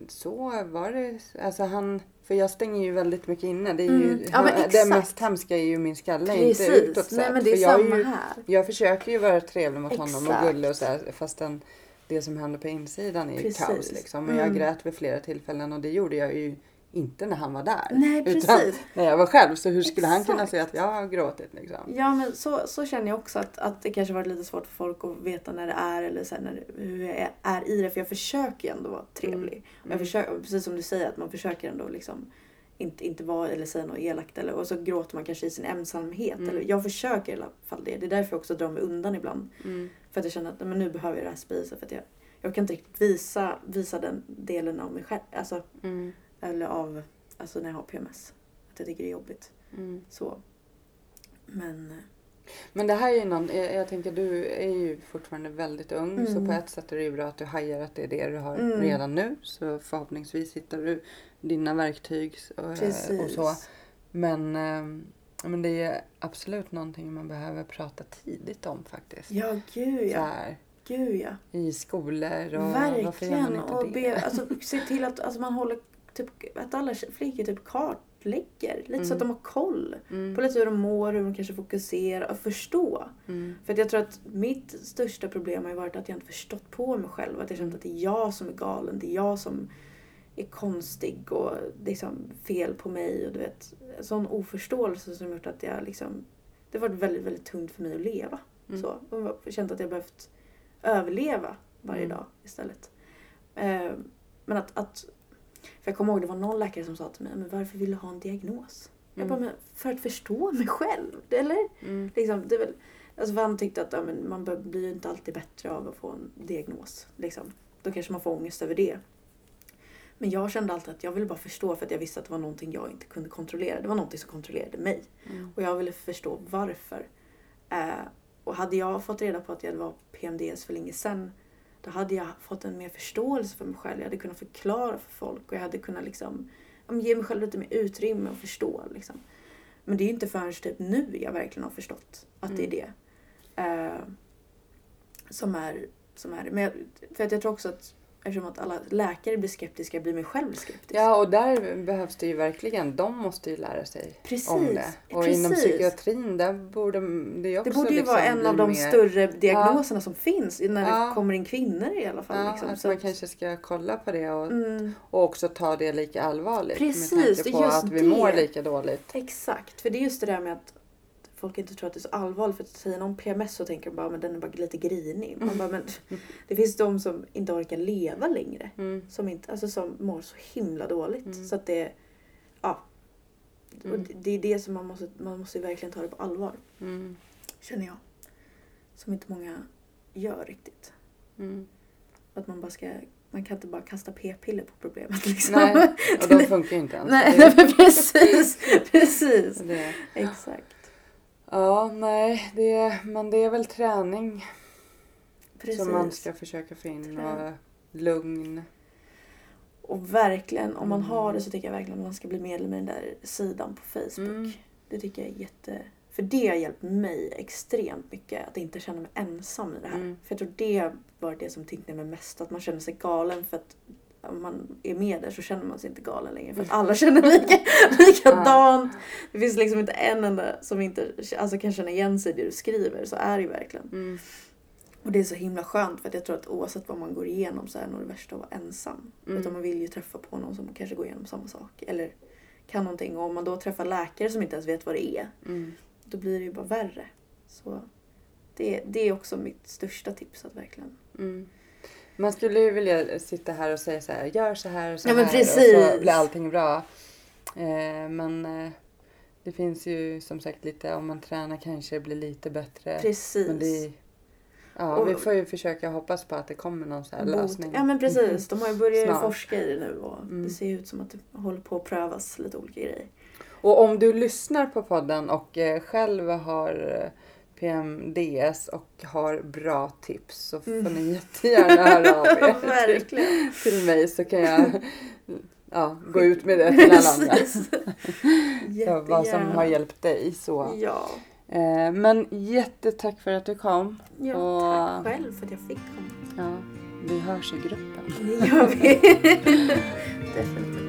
så var det. Alltså han, för jag stänger ju väldigt mycket inne. Det, är ju, Mm. Ja, det exakt. mest hemska är ju min skalle, inte utåt Precis. sett. Nej men det är för jag, samma ju, här. jag försöker ju vara trevlig mot honom och Exakt. gullig och så här, fastän det som händer på insidan är Precis. kaos liksom. Men jag Mm. grät vid flera tillfällen och det gjorde jag ju inte när han var där. Nej Utan precis. när jag var själv. Så hur skulle han kunna Exakt. säga att jag har gråtit liksom? Ja men så, så känner jag också att, att det kanske varit lite svårt för folk att veta när det är eller så när, hur jag är, är i det. För jag försöker ju ändå vara trevlig. Och jag Mm. försöker, precis som du säger att man försöker ändå liksom inte, inte vara eller säga något elakt. Eller, och så gråter man kanske i sin ensamhet. Mm. Eller, jag försöker i alla fall det. Det är därför jag också drar mig undan ibland. Mm. För att jag känner att men nu behöver jag det här spacet. För att jag, jag kan inte riktigt visa, visa den delen av mig själv. Alltså, Mm. eller av, alltså när jag har PMS. Att jag tycker det är jobbigt. Mm. Så. Men... eh, Men det här är ju någon, jag, jag tänker du är ju fortfarande väldigt ung så Mm. på ett sätt är det ju bra att du hajar att det är det du har Mm. redan nu. Så förhoppningsvis hittar du dina verktyg och, Precis. och så. Men, eh, men det är absolut någonting man behöver prata tidigt om faktiskt. Ja, gud ja. Gud ja. I skolor och varför gör man Verkligen. inte Och det? be, alltså, se till att alltså, man håller typ, att alla flickor typ kartlägger. Lite så att de har koll Mm. på lite hur de mår, hur de kanske fokuserar och förstå. Mm. För att jag tror att mitt största problem har ju varit att jag inte förstått på mig själv. Att jag känt att det är jag som är galen. Det är jag som är konstig och liksom fel på mig. Och du vet, sån oförståelse som gjort att jag liksom... Det har varit väldigt, väldigt tungt för mig att leva. Mm. Så. Jag känt att jag behövt överleva varje Mm. dag istället. Eh, men att, att... För jag kommer ihåg det var någon läkare som sa till mig, men varför vill du ha en diagnos? Jag bara, Mm. men för att förstå mig själv. Eller? Mm. Liksom, det väl, alltså för han tyckte att ja, men man blir ju inte alltid bättre av att få en diagnos. Liksom. Då kanske man får ångest över det. Men jag kände alltid att jag ville bara förstå för att jag visste att det var någonting jag inte kunde kontrollera. Det var någonting som kontrollerade mig. Mm. Och jag ville förstå varför. Eh, och hade jag fått reda på att jag var PMDS för länge sedan då hade jag fått en mer förståelse för mig själv. Jag hade kunnat förklara för folk och jag hade kunnat liksom, ge mig själv lite mer utrymme och förstå. Liksom. Men det är ju inte förrän typ nu jag verkligen har förstått att det är det. Eh, som är, som är. Men jag, för att jag tror också att eftersom att alla läkare blir skeptiska blir mig själv skeptisk. Ja, och där behövs det ju verkligen. De måste ju lära sig Precis, om det. Och precis. inom psykiatrin, där borde det också Det borde ju liksom vara en av de mer- större diagnoserna som finns när Ja. det kommer in kvinnor i alla fall. Ja, liksom. att Så man att- kanske ska kolla på det och, mm, och också ta det lika allvarligt. Precis, med tanke på just att vi det. mår lika dåligt. exakt, för det är just det där med att folk inte tror att det är så allvarligt. För att säga någon PMS så tänker de bara men den är bara lite grinig. Man bara, men det finns de som inte orkar leva längre. Mm. Som, inte, alltså, som mår så himla dåligt. Mm. Så att det, ja. Mm. Och det, det är det som man måste, man måste verkligen ta det på allvar. Mm. Känner jag. Som inte många gör riktigt. Mm. Att man bara ska, man kan inte bara kasta p-piller på problemet liksom. Nej, och de funkar ju inte ens. Nej, men precis. Precis. det, Exakt. Ja, nej, det, men det är väl träning Precis. som man ska försöka få in och lugn. Och verkligen, om man har det så tycker jag verkligen att man ska bli medlem i den där sidan på Facebook. Mm. Det tycker jag är jätte... För det har hjälpt mig extremt mycket att inte känna mig ensam i det här. Mm. För jag tror det var det som tyngde mig mest. Att man känner sig galen för att om man är med där så känner man sig inte galen längre. För att alla känner lika, likadant. Det finns liksom inte en enda som inte alltså, kan känna igen sig i det du skriver. Så är det ju verkligen. Mm. Och det är så himla skönt för att jag tror att oavsett vad man går igenom så är nog det värsta att vara ensam. Mm. Utan man vill ju träffa på någon som kanske går igenom samma sak. Eller kan någonting. Och om man då träffar läkare som inte ens vet vad det är. Mm. Då blir det ju bara värre. Så det, det är också mitt största tips att verkligen. Mm. Man skulle ju vilja sitta här och säga så här, gör så här och så Ja, men här precis. och så blir allting bra. Eh, men eh, det finns ju som sagt lite, om man tränar kanske det blir lite bättre. Precis. Men det, ja, Och- vi får ju försöka hoppas på att det kommer någon så här Bot- lösning. Ja men precis. De har ju börjat Snart. forska i det nu och Mm. det ser ut som att det håller på att prövas lite olika grejer. Och om du lyssnar på podden och eh, själv har eh, PMDS och har bra tips så får Mm. ni jättegärna höra av er till, till mig så kan jag ja, gå ut med det till alla andra. Ja, vad som har hjälpt dig. Så. Ja. Eh, men jättetack för att du kom. ja Och- tack själv för att jag fick komma. Ja, vi hörs i gruppen. Det gör vi. Definitivt.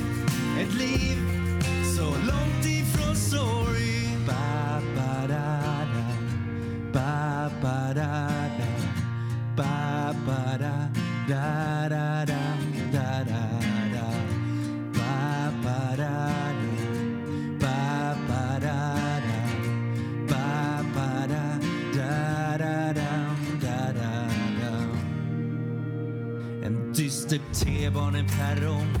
Ett liv så långt ifrån sorg ba, ba, da, da. Ba, ba, da, da. Ba, ba, da, da, da, da, da, da, da. Ba, ba, da, da. Ba, ba, da, da. Ba, ba, da, da, da, da, da, da, da. En dyster T-baneperrong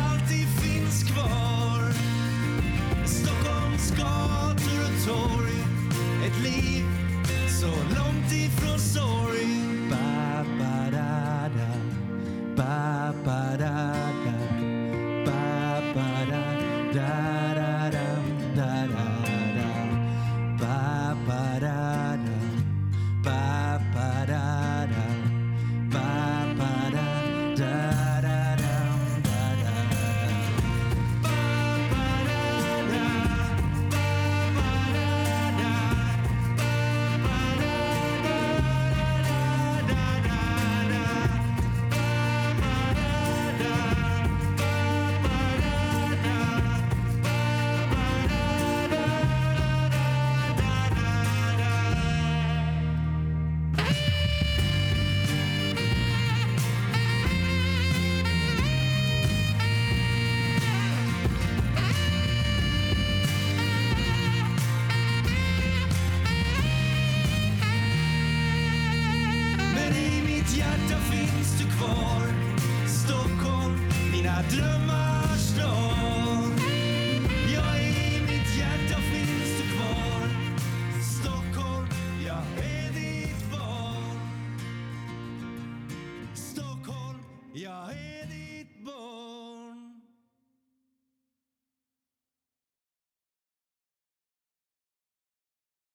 gator och torg. Ett liv så långt ifrån sorg. Ba, ba, da, da. Ba, ba, da,